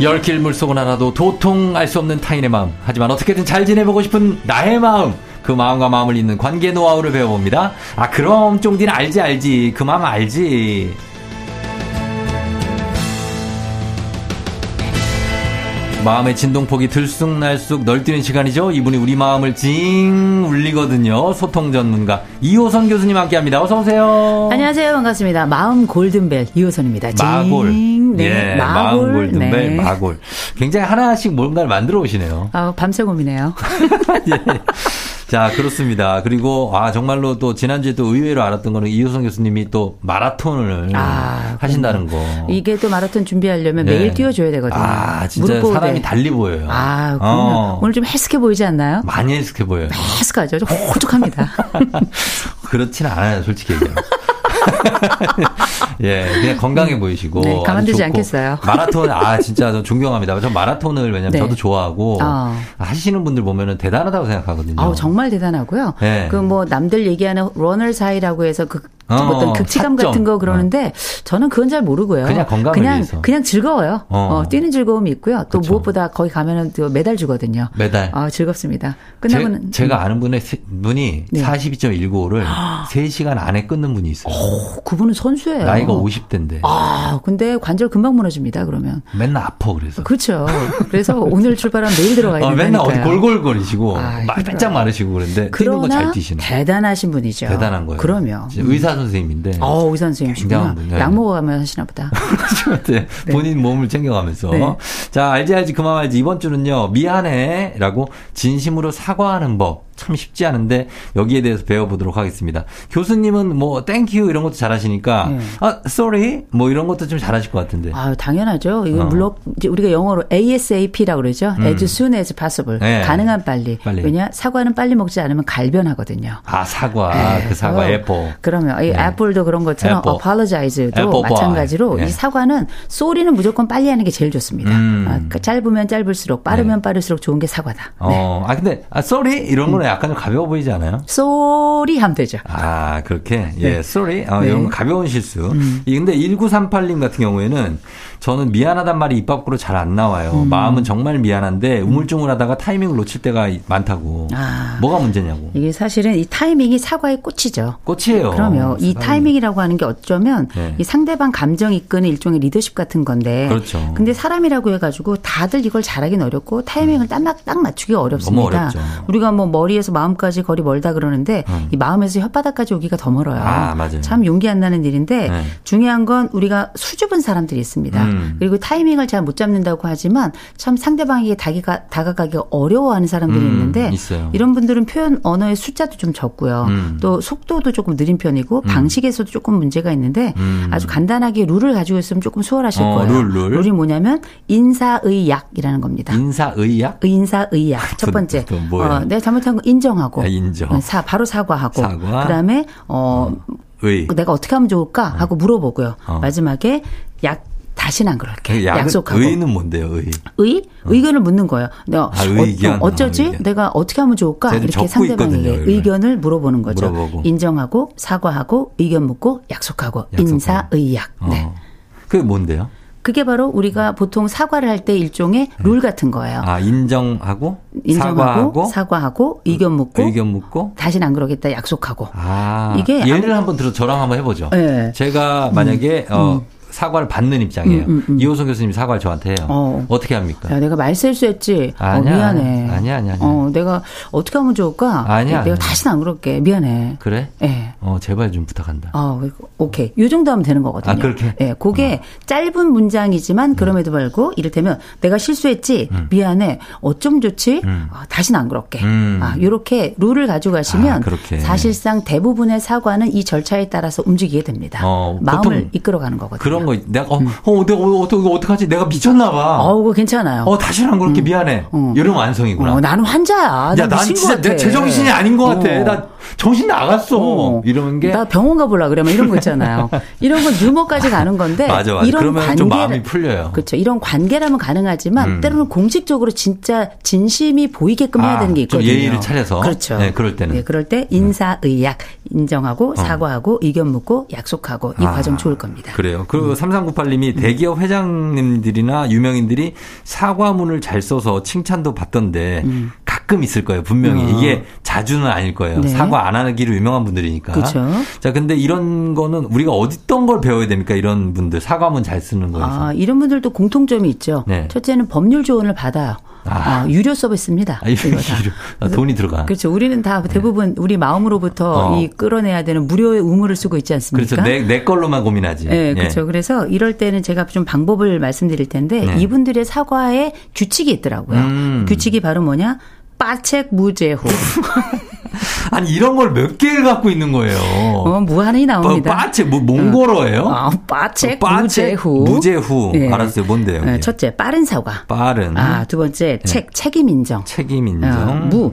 열길 물속은 하나도 도통 알 수 없는 타인의 마음. 하지만 어떻게든 잘 지내보고 싶은 나의 마음. 그 마음과 마음을 잇는 관계 노하우를 배워봅니다. 아, 그럼 쫑디는 알지, 알지. 그 마음 알지. 마음의 진동폭이 들쑥날쑥 널뛰는 시간이죠. 이분이 우리 마음을 징 울리거든요. 소통 전문가 이호선 교수님 함께합니다. 어서 오세요. 안녕하세요. 반갑습니다. 마음 골든벨 이호선입니다. 마골. 네, 예, 마골. 마음 골든벨 네. 마골. 굉장히 하나씩 뭔가를 만들어 오시네요. 아, 밤새 고민해요. 예. 자, 그렇습니다. 그리고 아 정말로 또 지난주에 또 의외로 알았던 거는 이효성 교수님이 또 마라톤을 아, 하신다는 거. 이게 또 마라톤 준비하려면 네. 매일 뛰어줘야 되거든요. 아, 진짜 사람이 달리 보여요. 아, 어. 오늘 좀 헬스케 보이지 않나요? 많이 헬스케 보여요. 헬스케하죠. 좀 홀쭉합니다. 그렇지는 않아요, 솔직히 얘기하면. 예, 그냥 건강해 보이시고. 네, 가만두지 않겠어요. 마라톤, 아, 진짜 존경합니다. 저 마라톤을 왜냐면 네. 저도 좋아하고 어. 하시는 분들 보면은 대단하다고 생각하거든요. 아 정말 대단하고요. 네. 그뭐 남들 얘기하는 러너 사이라고 해서 그 어, 어떤 극치감 삭정. 같은 거 그러는데 어. 저는 그건 잘 모르고요. 그냥 건강을 그냥, 위해서. 그냥 즐거워요. 어. 어 뛰는 즐거움이 있고요. 또 그쵸. 무엇보다 거기 가면은 또 메달 주거든요. 메달. 아, 즐겁습니다. 끝나고는 제, 가 아는 분의 분이 네. 42.195를 3시간 안에 끊는 분이 있어요. 오, 그분은 선수예요. 나이가 50대인데. 아, 근데 관절 금방 무너집니다. 그러면. 맨날 아파 그래서. 그렇죠. 그래서 오늘 출발하면 내일 들어가야 된다니까요. 어, 맨날 어디 골골거리시고 아, 바짝 마르시고 그런데 뛰는 거 잘 뛰시는. 대단하신 분이죠. 대단한 거예요. 그럼요. 의사 선생님인데. 어, 의사 선생님이시구나. 네. 약 먹어가면서 하시나 보다. 네. 네. 본인 몸을 챙겨가면서. 네. 자, 알지 알지 그만 알지. 이번 주는요. 미안해 라고 진심으로 사과하는 법. 참 쉽지 않은데 여기에 대해서 배워보도록 하겠습니다. 교수님은 뭐 thank you 이런 것도 잘하시니까 네. 아 sorry 뭐 이런 것도 좀 잘하실 것 같은데. 아 당연하죠. 이건 어. 물론 우리가 영어로 ASAP라고 그러죠. 음. As soon as possible. 네. 가능한 빨리. 빨리. 왜냐 사과는 빨리 먹지 않으면 갈변하거든요. 아 사과 네. 그 사과 애플. 그러면 이 네. apple도 그런 것처럼 apple. apologize도 apple 마찬가지로 이 사과는 sorry는 무조건 빨리 하는 게 제일 좋습니다. 음. 아, 그러니까 짧으면 짧을수록 빠르면 빠를수록 좋은 게 사과다. 어. 아 근데 아 sorry 이런 거는 약간 좀 가벼워 보이지 않아요? sorry 하면 되죠. 아, 그렇게? 예, sorry. 네. 어, 이런 가벼운 실수. 음. 근데 1938님 같은 경우에는 저는 미안하단 말이 입 밖으로 잘 안 나와요. 음. 마음은 정말 미안한데 우물쭈물하다가 타이밍을 놓칠 때가 많다고. 아. 뭐가 문제냐고. 이게 사실은 이 타이밍이 사과의 꽃이죠. 꽃이에요. 그러면 이 타이밍이라고 하는 게 어쩌면 네. 이 상대방 감정 이끄는 일종의 리더십 같은 건데. 그렇죠. 근데 사람이라고 해가지고 다들 이걸 잘하긴 어렵고 타이밍을 딱, 딱 맞추기 어렵습니다. 너무 어렵죠. 우리가 뭐 머리에서 마음까지 거리 멀다 그러는데 음. 이 마음에서 혓바닥까지 오기가 더 멀어요. 아, 맞아요. 참 용기 안 나는 일인데 네. 중요한 건 우리가 수줍은 사람들이 있습니다. 음. 그리고 타이밍을 잘 못 잡는다고 하지만 참 상대방에게 다가가, 다가가기 어려워하는 사람들이 음, 있는데 있어요. 이런 분들은 표현 언어의 숫자도 좀 적고요. 음. 또 속도도 조금 느린 편이고 음. 방식에서도 조금 문제가 있는데 음. 아주 간단하게 룰을 가지고 있으면 조금 수월하실 어, 거예요. 룰, 룰. 룰 이 뭐냐면 인사의약이라는 겁니다. 인사의약? 인사의약. 첫 번째. 어, 내가 잘못한 거 인정하고. 야, 인정. 사, 바로 사과하고. 사과. 그다음에 어, 어. 의. 내가 어떻게 하면 좋을까 하고 물어보고요. 어. 마지막에 약 다시는 안 그럴게. 그 약속하고. 의는 뭔데요, 의? 의? 어. 의견을 묻는 거예요. 내가 아, 의견. 어, 쩌지 아, 내가 어떻게 하면 좋을까? 이렇게 상대방에게 의견을 물어보는 거죠. 물어보고. 인정하고 사과하고 의견 묻고 약속하고, 약속하고. 인사 의약. 어. 네. 그게 뭔데요? 그게 바로 우리가 보통 사과를 할 때 일종의 네. 룰 같은 거예요. 아, 인정하고, 인정하고 사과하고, 사과하고 의견 묻고, 의견 묻고, 다시는 안 그러겠다 약속하고. 아, 이게 예를 한번 들어 저랑 한번 해 보죠. 네. 제가 만약에 음. 어, 음. 사과를 받는 입장이에요. 음, 음, 음. 이호성 교수님 사과를 저한테 해요. 어. 떻게 합니까? 야, 내가 말실수했지. 어, 아니야, 어, 미안해. 아니야, 아니야, 아니야. 어, 내가 어떻게 하면 좋을까? 아니야. 내가 다시는 안 그럴게. 미안해. 그래? 예. 네. 어, 제발 좀 부탁한다. 어, 오케이. 요 정도 하면 되는 거거든요. 아, 그렇게? 예. 네, 그게 어. 짧은 문장이지만 음. 그럼에도 불구하고 이를테면 내가 실수했지. 음. 미안해. 어쩜 좋지? 음. 아, 다시는 안 그럴게. 음. 아, 요렇게 룰을 가져가시면 아, 사실상 대부분의 사과는 이 절차에 따라서 움직이게 됩니다. 어, 마음을 이끌어 가는 거거든요. 그런 거 내가 어, 어 내가 어, 어떻게 어떡하지? 내가 미쳤나 봐. 어, 그거 괜찮아요. 어, 다시는 안 그렇게 음. 미안해. 어. 이런 완성이구나. 어, 나는 환자야. 야, 난 진짜 내 제정신이 아닌 것 같아. 어. 나 정신 나갔어. 어. 이런 게. 나 병원 가보려 그러면 이런 거 있잖아요. 이런 건 유머까지 가는 건데. 맞아, 맞아. 이런 관계 좀 마음이 풀려요. 그렇죠. 이런 관계라면 가능하지만 음. 때로는 공식적으로 진짜 진심이 보이게끔 아, 해야 되는 게 있거든요. 좀 예의를 차려서. 그렇죠. 네, 그럴 때는. 네, 그럴 때 인사 의약 인정하고 어. 사과하고 의견 묻고 약속하고 이 아, 과정 좋을 겁니다. 그래요. 그 음. 3398님이 대기업 회장님들이나 유명인들이 사과문을 잘 써서 칭찬도 받던데 음. 가끔 있을 거예요. 분명히 어. 이게 자주는 아닐 거예요. 네. 사과 안 하기로 유명한 분들이니까. 그렇죠. 자, 근데 이런 거는 우리가 어디떤 걸 배워야 됩니까? 이런 분들 사과문 잘 쓰는 거에서. 아, 이런 분들도 공통점이 있죠. 네. 첫째는 법률 조언을 받아요. 아. 아, 유료 서비스입니다. 아, 유료. 아, 돈이 들어가. 그렇죠. 우리는 다 네. 대부분 네. 우리 마음으로부터 어. 이 끌어내야 되는 무료의 우물을 쓰고 있지 않습니까? 그렇죠. 내, 내 걸로만 고민하지. 네, 예. 그렇죠. 그래서 이럴 때는 제가 좀 방법을 말씀드릴 텐데 네. 이분들의 사과에 규칙이 있더라고요. 음. 규칙이 바로 뭐냐? 빠책 무제호. 아니 이런 걸 몇 개를 갖고 있는 거예요. 어, 무한히 나옵니다. 빠책 뭐 몽골어예요? 어, 빠책, 어, 무제후. 무제후. 네. 알았어요. 뭔데요? 네, 첫째 빠른 사과. 빠른. 아, 두 번째 네. 책 책임 인정. 책임 인정. 어, 무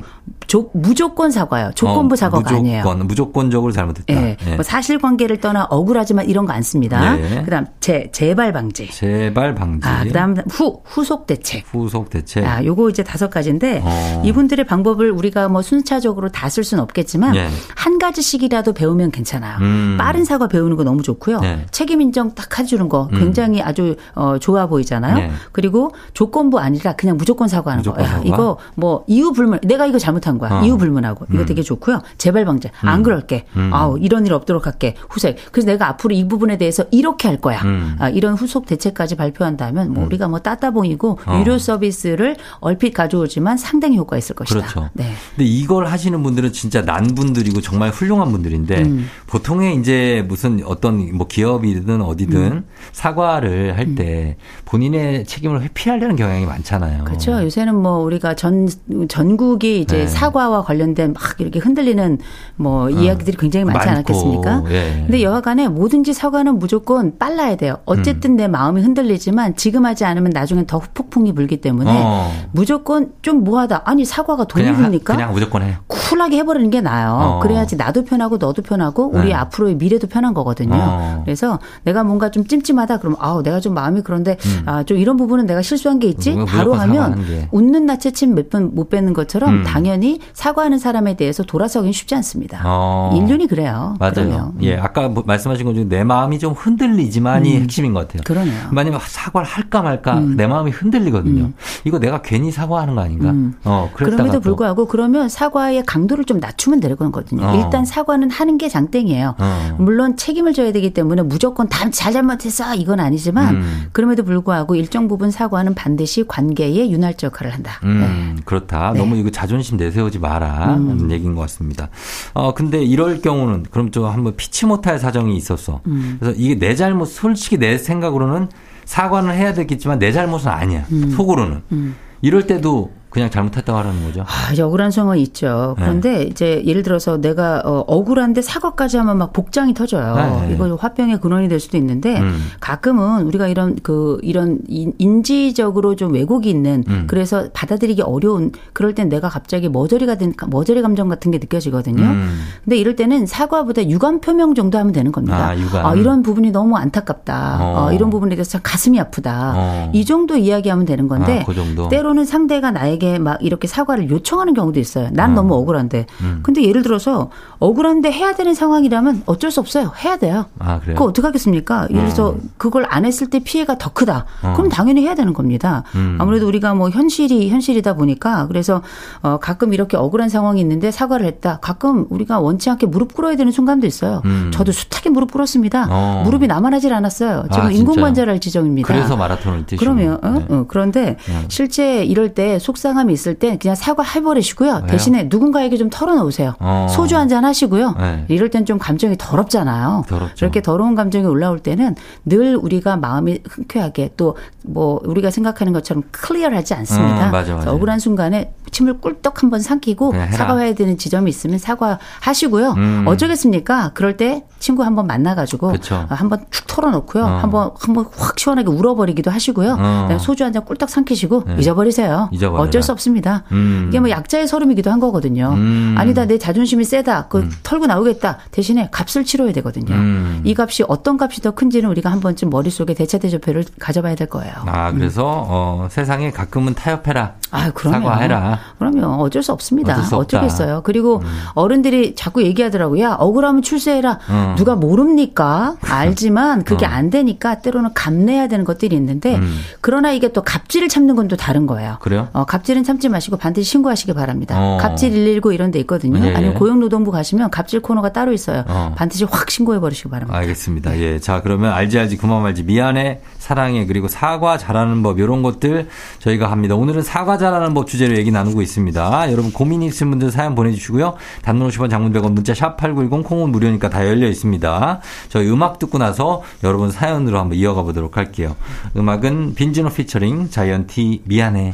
조, 무조건 사과요. 조건부 어, 사과가 무조건, 아니에요. 무조건적으로 잘못했다. 네. 네. 뭐 사실관계를 떠나 억울하지만 이런 거 안 씁니다. 네. 그다음 재 재발 방지. 재발 방지. 아, 그다음 후 후속 대책. 후속 대책. 아, 요거 이제 다섯 가지인데 어. 이분들의 방법을 우리가 뭐 순차적으로 다 쓸 수는 없겠지만 네. 한 가지씩이라도 배우면 괜찮아요. 음. 빠른 사과 배우는 거 너무 좋고요. 네. 책임 인정 딱 해주는 거 음. 굉장히 음. 아주 어, 좋아 보이잖아요. 네. 그리고 조건부 아니라 그냥 무조건 사과하는 무조건 거. 야, 이거 뭐 이유 불문 내가 이거 잘못한 거야. 어. 이유 불문하고 이거 음. 되게 좋고요. 재발 방지 안 음. 그럴게. 음. 아우 이런 일 없도록 할게. 후색. 그래서 내가 앞으로 이 부분에 대해서 이렇게 할 거야. 음. 아, 이런 후속 대책까지 발표한다면 뭐 음. 우리가 뭐 따따봉이고 어. 유료 서비스를 얼핏 가져오지만 상당히 효과 있을 것이다. 그렇죠. 네. 근데 이걸 하시는 분들은 진짜 난 분들이고 정말 훌륭한 분들인데 음. 보통의 이제 무슨 어떤 뭐 기업이든 어디든 사과를 할 때 본인의 책임을 회피하려는 경향이 많잖아요. 그렇죠. 요새는 뭐 우리가 전 전국이 이제 네. 사과와 관련된 막 이렇게 흔들리는 뭐 어. 이야기들이 굉장히 많지 많고. 않았겠습니까? 예. 근데 여하간에 뭐든지 사과는 무조건 빨라야 돼요. 어쨌든 음. 내 마음이 흔들리지만 지금 하지 않으면 나중엔 더 폭풍이 불기 때문에 어. 무조건 좀 뭐하다. 아니 사과가 돈이 그냥, 듭니까? 그냥 무조건 해. 쿨하게 해버리는 게 나아요. 어. 그래야지 나도 편하고 너도 편하고 우리 네. 앞으로의 미래도 편한 거거든요. 어. 그래서 내가 뭔가 좀 찜찜하다 그러면 아우 내가 좀 마음이 그런데 음. 아 좀 이런 부분은 내가 실수한 게 있지. 바로 하면 웃는 나체 침몇 번못 뺏는 것처럼 음. 당연히 사과하는 사람에 대해서 돌아서긴 쉽지 않습니다. 어. 인륜이 그래요. 맞아요. 그러면. 예, 아까 뭐 말씀하신 것 중에 내 마음이 좀 흔들리지만이 음. 핵심인 것 같아요. 그러네요. 만약에 사과를 할까 말까 음. 내 마음이 흔들리거든요. 음. 이거 내가 괜히 사과하는 거 아닌가? 음. 어, 그럼에도 불구하고 그러면 사과의 강도를 좀 낮추면 되거든요. 어. 일단 사과는 하는 게 장땡이에요. 어. 물론 책임을 져야 되기 때문에 무조건 다 잘 잘못했어 이건 아니지만 음. 그럼에도 불구하고 일정 부분 사과는 반드시 관계에 윤활적 역할을 한다. 네. 그렇다. 네. 너무 이거 자존심 내세우지 마라. 음. 얘기인 것 같습니다. 어, 근데 이럴 경우는 그럼 좀 한번 피치 못할 사정이 있었어. 음. 그래서 이게 내 잘못, 솔직히 내 생각으로는 사과는 해야 되겠지만 내 잘못은 아니야. 음. 속으로는. 음. 이럴 때도 그냥 잘못했다고 하라는 거죠. 아, 억울한 상황이 있죠. 그런데 네. 이제 예를 들어서 내가 어, 억울한데 사과까지 하면 막 복장이 터져요. 네. 네. 이거 화병의 근원이 될 수도 있는데 음. 가끔은 우리가 이런 그 이런 인지적으로 좀 왜곡이 있는 음. 그래서 받아들이기 어려운 그럴 땐 내가 갑자기 머저리가 된 머저리 감정 같은 게 느껴지거든요. 음. 근데 이럴 때는 사과보다 유감 표명 정도 하면 되는 겁니다. 아, 유감. 아 이런 부분이 너무 안타깝다. 어. 어, 이런 부분에 대해서 참 가슴이 아프다. 어. 이 정도 이야기하면 되는 건데 아, 그 정도. 때로는 상대가 나에게 상대방에게 막 이렇게 사과를 요청하는 경우도 있어요. 난 음. 너무 억울한데. 음. 근데 예를 들어서 억울한데 해야 되는 상황이라면 어쩔 수 없어요. 해야 돼요. 아, 그래요? 그거 어떻게 하겠습니까? 예를 들어서 음. 그걸 안 했을 때 피해가 더 크다. 어. 그럼 당연히 해야 되는 겁니다. 음. 아무래도 우리가 뭐 현실이 현실이다 보니까 그래서 어 가끔 이렇게 억울한 상황이 있는데 사과를 했다. 가끔 우리가 원치 않게 무릎 꿇어야 되는 순간도 있어요. 음. 저도 숱하게 무릎 꿇었습니다. 어. 무릎이 남아나질 않았어요. 지금 아, 인공관절할 지정입니다. 그래서 마라톤을 뛰시고. 그러면 어? 네. 어. 그런데 네. 실제 이럴 때 속 상함이 있을 때 그냥 사과 해버리시고요. 대신에 누군가에게 좀 털어놓으세요. 어. 소주 한 잔 하시고요. 네. 이럴 땐 좀 감정이 더럽잖아요. 더럽죠. 이렇게 더러운 감정이 올라올 때는 늘 우리가 마음이 흔쾌하게 또 뭐 우리가 생각하는 것처럼 클리어하지 않습니다. 음, 맞아, 맞아. 억울한 순간에 침을 꿀떡 한번 삼키고 사과해야 되는 지점이 있으면 사과하시고요. 음. 어쩌겠습니까? 그럴 때 친구 한번 만나가지고 그쵸. 한번 축 털어놓고요. 어. 한번 한번 확 시원하게 울어버리기도 하시고요. 어. 소주 한 잔 꿀떡 삼키시고 네. 잊어버리세요. 잊어버려라. 어쩔 수 없습니다. 음. 이게 뭐 약자의 서름이기도 한 거거든요. 음. 아니다 내 자존심이 세다. 그 음. 털고 나오겠다. 대신에 값을 치러야 되거든요. 음. 이 값이 어떤 값이 더 큰지는 우리가 한 번쯤 머릿속에 대차대조표를 가져봐야 될 거예요. 아 그래서 어, 세상에 가끔은 타협해라. 아 그럼요. 사과해라. 그러면 어쩔 수 없습니다. 어쩔 수 어쩌겠어요. 그리고 음. 어른들이 자꾸 얘기하더라고요. 야 억울하면 출세해라. 음. 누가 모릅니까? 알지만 그게 어. 안 되니까 때로는 감내해야 되는 것들이 있는데 음. 그러나 이게 또 갑질을 참는 건 또 다른 거예요. 그래요? 어, 갑질 은 참지 마시고 반드시 신고하시기 바랍니다. 어. 갑질 119 이런 데 있거든요. 예. 아니면 고용노동부 가시면 갑질 코너가 따로 있어요. 어. 반드시 확 신고해 버리시기 바랍니다. 알겠습니다. 예. 자, 그러면 알지 알지 그만 말지 미안해 사랑해 그리고 사과 잘하는 법 이런 것들 저희가 합니다. 오늘은 사과 잘하는 법 주제로 얘기 나누고 있습니다. 여러분 고민이 있으신 분들 사연 보내 주시고요. 단문 50원 장문 100원 문자 샵 8910 콩은 무료니까 다 열려 있습니다. 저희 음악 듣고 나서 여러분 사연으로 한번 이어가 보도록 할게요. 음악은 빈지노 피처링 자이언티 미안해.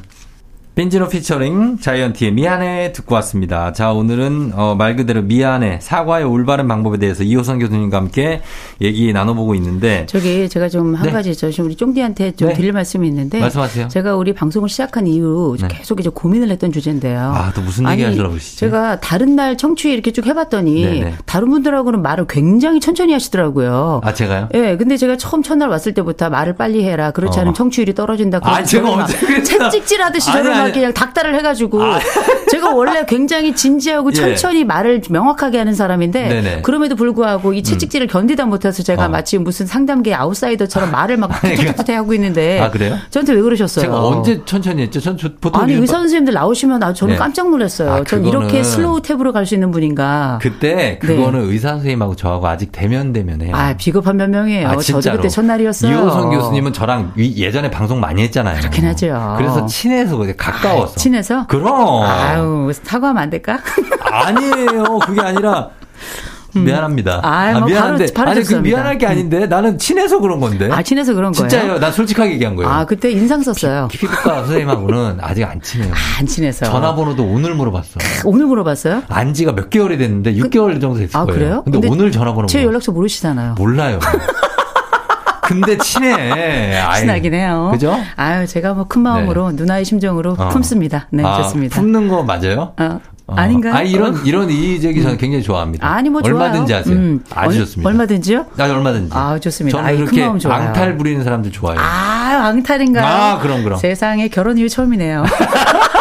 빈지노 피처링 자이언티의 미안해 듣고 왔습니다. 자, 오늘은 어, 말 그대로 미안해 사과의 올바른 방법에 대해서 이호선 교수님과 함께 얘기 나눠보고 있는데 저기 제가 좀한 네. 가지 저 우리 쫑디한테 좀 네. 드릴 말씀이 있는데 말씀하세요. 제가 우리 방송을 시작한 이후 네. 계속 이제 고민을 했던 주제인데요. 아, 또 무슨 얘기 하시려고 그러시죠? 제가 다른 날 청취 이렇게 쭉 해봤더니 네네. 네. 다른 분들하고는 말을 굉장히 천천히 하시더라고요. 아, 제가요? 예, 네, 근데 제가 처음 첫날 왔을 때부터 말을 빨리 해라. 그렇지 않으면 어. 청취율이 떨어진다. 아, 제가 언제 채찍질 하듯이 저를 막 그냥 닥달을 해가지고 아. 제가 원래 굉장히 진지하고 예. 천천히 말을 명확하게 하는 사람인데 네네. 그럼에도 불구하고 이 채찍질을 음. 견디다 못해서 제가 어. 마치 무슨 상담계 아웃사이더처럼 말을 막 툭툭툭 하고 있는데 아 그래요? 저한테 왜 그러셨어요? 제가 언제 천천히 했죠? 전 보통 아니 의사 선생님들 나오시면 아, 저는 네. 깜짝 놀랐어요. 아, 전 이렇게 slow 템포로 갈 수 있는 분인가? 그때 네. 그거는 네. 의사 선생님하고 저하고 아직 데면데면해요. 아 비겁한 변명이에요. 아, 저도 그때 첫날이었어요. 이호선 교수님은 저랑 예전에 방송 많이 했잖아요. 그렇긴 하죠. 그래서 친해서 가까워서. 아, 친해서? 그럼. 아유, 사과하면 안 될까? 아니에요. 그게 아니라. 음. 미안합니다. 아, 뭐 미안한데. 바로, 바로 아니, 그 미안할 게 아닌데 나는 친해서 그런 건데. 아, 친해서 그런 거예요? 진짜요. 난 솔직하게 얘기한 거예요. 아, 그때 인상 썼어요. 피, 피부과 선생님하고는 아직 안 친해요. 아, 안 친해서. 전화번호도 오늘 물어봤어. 오늘 물어봤어요? 안 지가 몇 개월이 됐는데 6개월 그, 정도 됐을 아, 거예요. 그래요? 근데, 근데 오늘 전화번호 제 연락처 모르시잖아요. 몰라요. 근데 친해. 친하긴 해요. 그죠? 아유, 제가 뭐 큰 마음으로 네. 누나의 심정으로 어. 품습니다. 네, 아, 좋습니다. 품는 거 맞아요? 어. 어. 아닌가요? 아 이런 어? 이런 이의적이 저는 음. 굉장히 좋아합니다. 아니 뭐 얼마든지 좋아요. 하세요. 음. 아주 좋습니다. 얼마든지요? 아 얼마든지. 아 좋습니다. 저는 아, 이렇게 앙탈 부리는 사람들 좋아해요. 아 앙탈인가요? 아 그럼 그럼. 세상에 결혼 이후 처음이네요.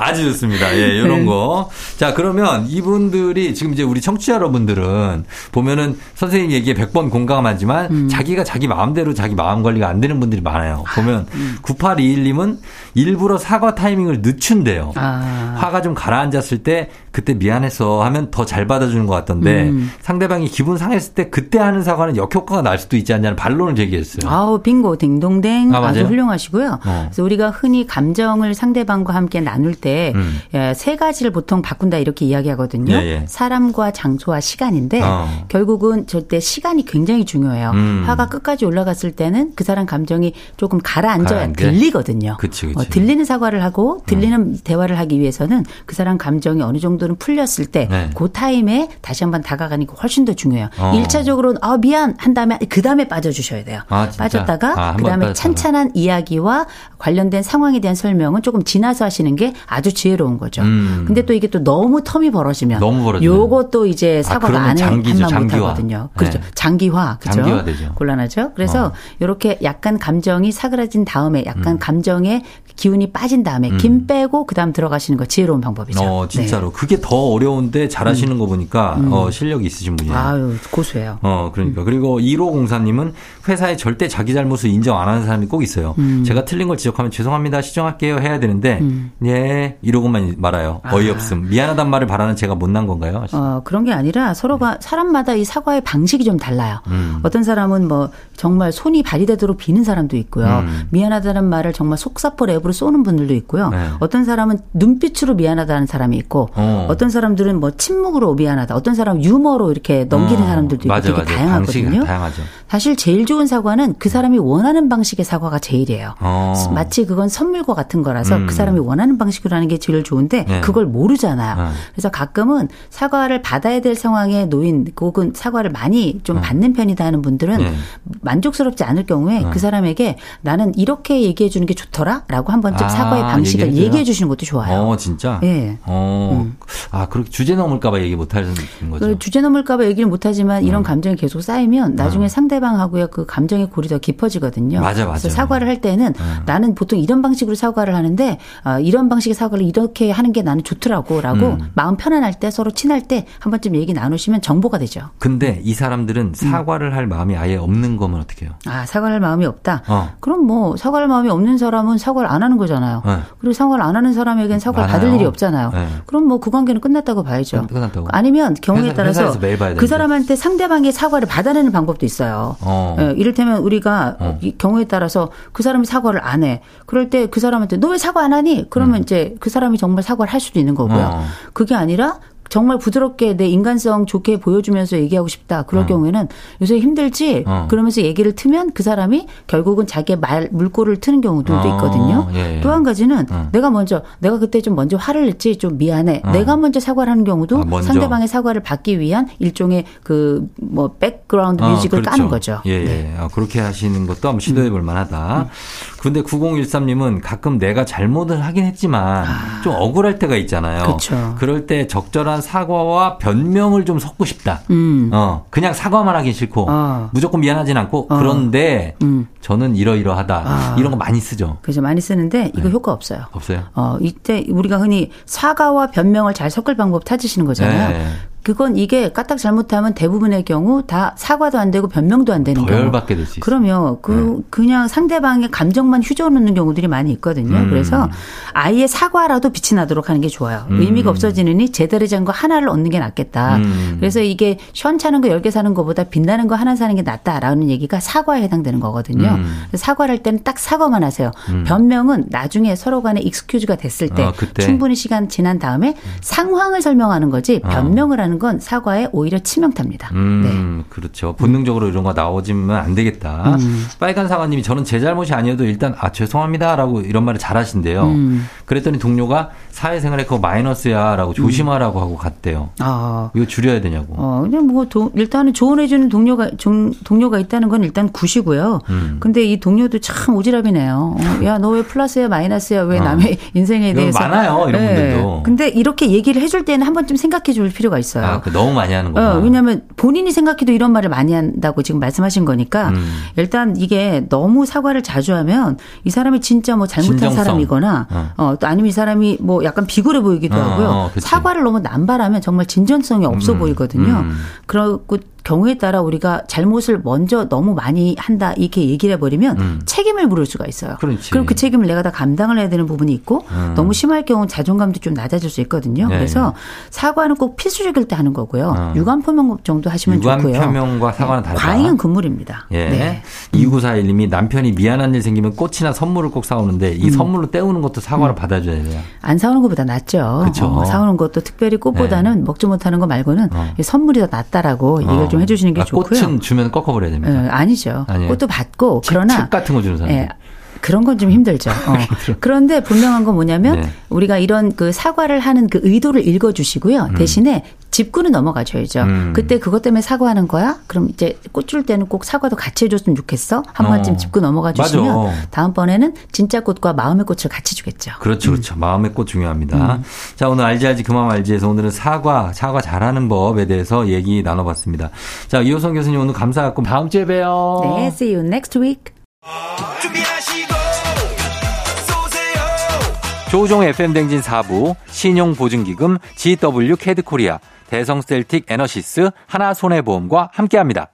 아주 좋습니다. 예, 이런 네. 거. 자, 그러면 이분들이 지금 이제 우리 청취자 여러분들은 보면은 선생님 얘기에 100번 공감하지만 음. 자기가 자기 마음대로 자기 마음 관리가 안 되는 분들이 많아요. 보면 음. 9821님은 일부러 사과 타이밍을 늦춘대요. 아. 화가 좀 가라앉았을 때 그때 미안했어 하면 더 잘 받아주는 것 같던데 음. 상대방이 기분 상했을 때 그때 하는 사과는 역효과가 날 수도 있지 않냐는 반론을 제기했어요. 아우 빙고 딩동댕 아, 주 훌륭하시고요. 어. 그래서 우리가 흔히 감정을 상대방과 함께 나눌 때세 음. 예, 가지를 보통 바꾼다 이렇게 이야기하거든요. 예, 예. 사람과 장소와 시간인데 어. 결국은 절대 시간이 굉장히 중요해요. 음. 화가 끝까지 올라갔을 때는 그 사람 감정이 조금 가라앉아야 들리거든요. 그치, 그치. 어, 들리는 사과를 하고 들리는 음. 대화를 하기 위해서는 그 사람 감정이 어느 정도는 풀렸을 때, 네. 그 타임에 다시 한번 다가가는 게 훨씬 더 중요해요. 어. 1차적으로는, 아, 미안! 한 다음에, 그 다음에 빠져주셔야 돼요. 아, 빠졌다가, 아, 그 다음에 찬찬한 이야기와 관련된 상황에 대한 설명은 조금 지나서 하시는 게 아주 지혜로운 거죠. 음. 근데 또 이게 또 너무 텀이 벌어지면. 너무 벌어지면. 요것도 이제 아, 사과가 아, 안 해, 장기죠, 한만 못하거든요. 그렇죠. 네. 장기화. 그죠? 장기화되죠. 곤란하죠. 그래서 어. 이렇게 약간 감정이 사그라진 다음에 약간 음. 감정에 기운이 빠진 다음에 음. 김 빼고 그다음 들어가시는 거 지혜로운 방법이죠. 어, 진짜로 네. 그게 더 어려운데 잘하시는 음. 거 보니까 음. 어, 실력이 있으신 분이에요. 아유 고수예요. 어 그러니까 그리고 1호 공사님은 회사에 절대 자기 잘못을 인정 안 하는 사람이 꼭 있어요. 음. 제가 틀린 걸 지적하면 죄송합니다 시정할게요 해야 되는데 음. 예 이러고만 말아요. 어이없음. 아. 미안하단 말을 바라는 제가 못난 건가요? 어 그런 게 아니라 서로가 사람마다 이 사과의 방식이 좀 달라요. 음. 어떤 사람은 뭐 정말 손이 발이 되도록 비는 사람도 있고요. 음. 미안하다는 말을 정말 속사포 랩으로 쏘는 분들도 있고요. 네. 어떤 사람은 눈빛으로 미안하다는 사람이 있고 어. 떤 사람들은 뭐 침묵으로 미안하다. 어떤 사람은 유머로 이렇게 넘기는 어. 사람들도 있고 맞아, 되게 맞아. 다양하거든요. 다양하죠. 사실 제일 좋은 사과는 그 사람이 원하는 방식의 사과가 제일이에요. 어. 마치 그건 선물과 같은 거라서 음. 그 사람이 원하는 방식으로 하는 게 제일 좋은데 네. 그걸 모르잖아요. 네. 그래서 가끔은 사과를 받아야 될 상황에 놓인 혹은 사과를 많이 좀 네. 받는 편이다 하는 분들은 네. 만족스럽지 않을 경우에 네. 그 사람에게 나는 이렇게 얘기해 주는 게 좋더라라고 한 번쯤 아, 사과의 방식을 얘기해 주시는 것도 좋아요. 어, 진짜? 예. 어. 음. 아, 그렇게 주제 넘을까봐 얘기 못 하는 거죠. 그 주제 넘을까봐 얘기를 못 하지만 이런 음. 감정이 계속 쌓이면 나중에 음. 상대방하고의 그 감정의 골이 더 깊어지거든요. 맞아, 맞아. 그래서 사과를 할 때는 음. 나는 보통 이런 방식으로 사과를 하는데 어, 이런 방식의 사과를 이렇게 하는 게 나는 좋더라고라고 음. 마음 편안할 때 서로 친할 때 한 번쯤 얘기 나누시면 정보가 되죠. 근데 이 사람들은 음. 사과를 할 마음이 아예 없는 거면 어떻게 해요? 아, 사과할 마음이 없다. 어. 그럼 뭐 사과할 마음이 없는 사람은 사과를 안 하는 거잖아요. 네. 그리고 사과를 안 하는 사람에겐 사과를 많아요. 받을 일이 없잖아요. 네. 그럼 뭐 그 관계는 끝났다고 봐야죠. 끝났다고. 아니면 경우에 회사, 따라서 그 사람한테 상대방의 사과를 받아내는 방법도 있어요. 어. 예, 이를테면 우리가 어. 경우에 따라서 그 사람이 사과를 안 해. 그럴 때 그 사람한테 너 왜 사과 안 하니? 그러면 음. 이제 그 사람이 정말 사과를 할 수도 있는 거고요. 어. 그게 아니라 정말 부드럽게 내 인간성 좋게 보여주면서 얘기하고 싶다. 그럴 어. 경우에는 요새 힘들지? 어. 그러면서 얘기를 트면 그 사람이 결국은 자기의 말, 물꼬를 트는 경우들도 어. 있거든요. 예, 예. 또 한 가지는 어. 내가 먼저, 내가 그때 좀 먼저 화를 냈지 좀 미안해. 어. 내가 먼저 사과를 하는 경우도 아, 상대방의 사과를 받기 위한 일종의 그 뭐 백그라운드 어, 뮤직을 그렇죠. 까는 거죠. 예, 예. 네. 아, 그렇게 하시는 것도 한번 시도해 볼 만하다. 음. 근데 9013님은 가끔 내가 잘못을 하긴 했지만 아. 좀 억울할 때가 있잖아요. 그렇죠. 그럴 때 적절한 사과와 변명을 좀 섞고 싶다. 음. 어, 그냥 사과만 하긴 싫고 어. 무조건 미안하진 않고 어. 그런데 음. 저는 이러이러하다. 아. 이런 거 많이 쓰죠. 그죠. 많이 쓰는데 이거 네. 효과 없어요. 없어요. 어, 이때 우리가 흔히 사과와 변명을 잘 섞을 방법 찾으시는 거잖아요. 네. 그건 이게 까딱 잘못하면 대부분의 경우 다 사과도 안 되고 변명도 안 되는 경우. 열받게 될수 있어요. 그러면 그 네. 그냥 상대방의 감정만 휘저어놓는 경우들이 많이 있거든요. 음. 그래서 아예 사과라도 빛이 나도록 하는 게 좋아요. 음. 의미가 없어지느니 제대로 된거 하나를 얻는 게 낫겠다. 음. 그래서 이게 시원찮은 거 열 개 사는 것보다 빛나는 거 하나 사는 게 낫다라는 얘기가 사과에 해당되는 거거든요. 음. 사과를 할 때는 딱 사과만 하세요. 음. 변명은 나중에 서로 간에 익스큐즈가 됐을 때 어, 충분히 시간 지난 다음에 상황을 설명하는 거지 어. 변명을 하는 하는 건 사과에 오히려 치명타입니다. 음, 네. 그렇죠. 본능적으로 이런 거 나오지면 안 되겠다. 음. 빨간 사과님이 저는 제 잘못이 아니어도 일단 아 죄송합니다라고 이런 말을 잘하신대요. 음. 그랬더니 동료가 사회생활에 그거 마이너스야라고 조심하라고 음. 하고 갔대요. 아. 이거 줄여야 되냐고. 어, 그냥 뭐 도, 일단은 조언해주는 동료가 종, 동료가 있다는 건 일단 굿이고요. 음. 근데 이 동료도 참 오지랖이네요. 어, 야너 왜 플러스야 마이너스야 왜 어. 남의 인생에 대해서 많아요 이런 네. 분들도. 근데 이렇게 얘기를 해줄 때는 한 번쯤 생각해 줄 필요가 있어요. 있어요. 아, 그 너무 많이 하는 거예요. 어, 왜냐하면 본인이 생각해도 이런 말을 많이 한다고 지금 말씀하신 거니까 음. 일단 이게 너무 사과를 자주 하면 이 사람이 진짜 뭐 잘못한 진정성. 사람이거나 어. 어. 또 아니면 이 사람이 뭐 약간 비굴해 보이기도 어, 하고요. 어, 사과를 너무 남발하면 정말 진전성이 없어 음. 보이거든요. 음. 그리고 경우에 따라 우리가 잘못을 먼저 너무 많이 한다 이렇게 얘기를 해버리면 음. 책임을 물을 수가 있어요. 그렇지. 그럼 그 책임을 내가 다 감당을 해야 되는 부분이 있고 음. 너무 심할 경우 자존감도 좀 낮아질 수 있거든요. 네. 그래서 사과는 꼭 필수적일 때 하는 거고요. 어. 유감 표명 정도 하시면 유감 좋고요. 유감 표명과 사과는 네. 다르다. 과잉은 금물입니다. 예. 네. 2941님이 남편이 미안한 일 생기면 꽃이나 선물을 꼭 사오는데 이 음. 선물로 때우는 것도 사과를 음. 받아줘야 돼요. 안 사오는 것보다 낫죠. 그렇죠. 어, 사오는 것도 특별히 꽃보다는 네. 먹지 못하는 거 말고는 어. 선물이 더 낫다라고 어. 좀 해주시는 게 아, 좋고요. 꽃은 주면 꺾어버려야 됩니다. 네, 아니죠. 아니에요. 꽃도 받고 책, 그러나 책 같은 거 주는 사람. 네, 그런 건 좀 힘들죠. 어. 그런데 분명한 건 뭐냐면 네. 우리가 이런 그 사과를 하는 그 의도를 읽어주시고요. 음. 대신에 짚고는 넘어가줘야죠. 음. 그때 그것 때문에 사과하는 거야? 그럼 이제 꽃줄 때는 꼭 사과도 같이 해줬으면 좋겠어. 한 어. 번쯤 짚고 넘어가 주시면 맞아. 다음번에는 진짜 꽃과 마음의 꽃을 같이 주겠죠. 그렇죠, 그렇죠. 음. 마음의 꽃 중요합니다. 음. 자, 오늘 알지 알지 그만 알지에서 오늘은 사과, 사과 잘하는 법에 대해서 얘기 나눠봤습니다. 자, 이호성 교수님 오늘 감사하고 다음 주에 봬요. 네, see you next week. 조우종 FM대행진 4부, 신용보증기금, GW 캐드코리아, 대성셀틱 에너시스, 하나손해보험과 함께합니다.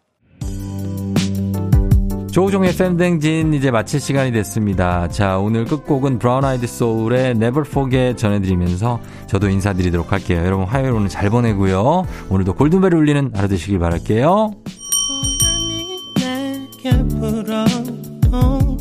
조우종의 FM대행진 이제 마칠 시간이 됐습니다. 자, 오늘 끝곡은 브라운 아이드 소울의 Never Forget 전해드리면서 저도 인사드리도록 할게요. 여러분 화요일 오늘 잘 보내고요. 오늘도 골든벨 울리는 하루 되시길 바랄게요. home.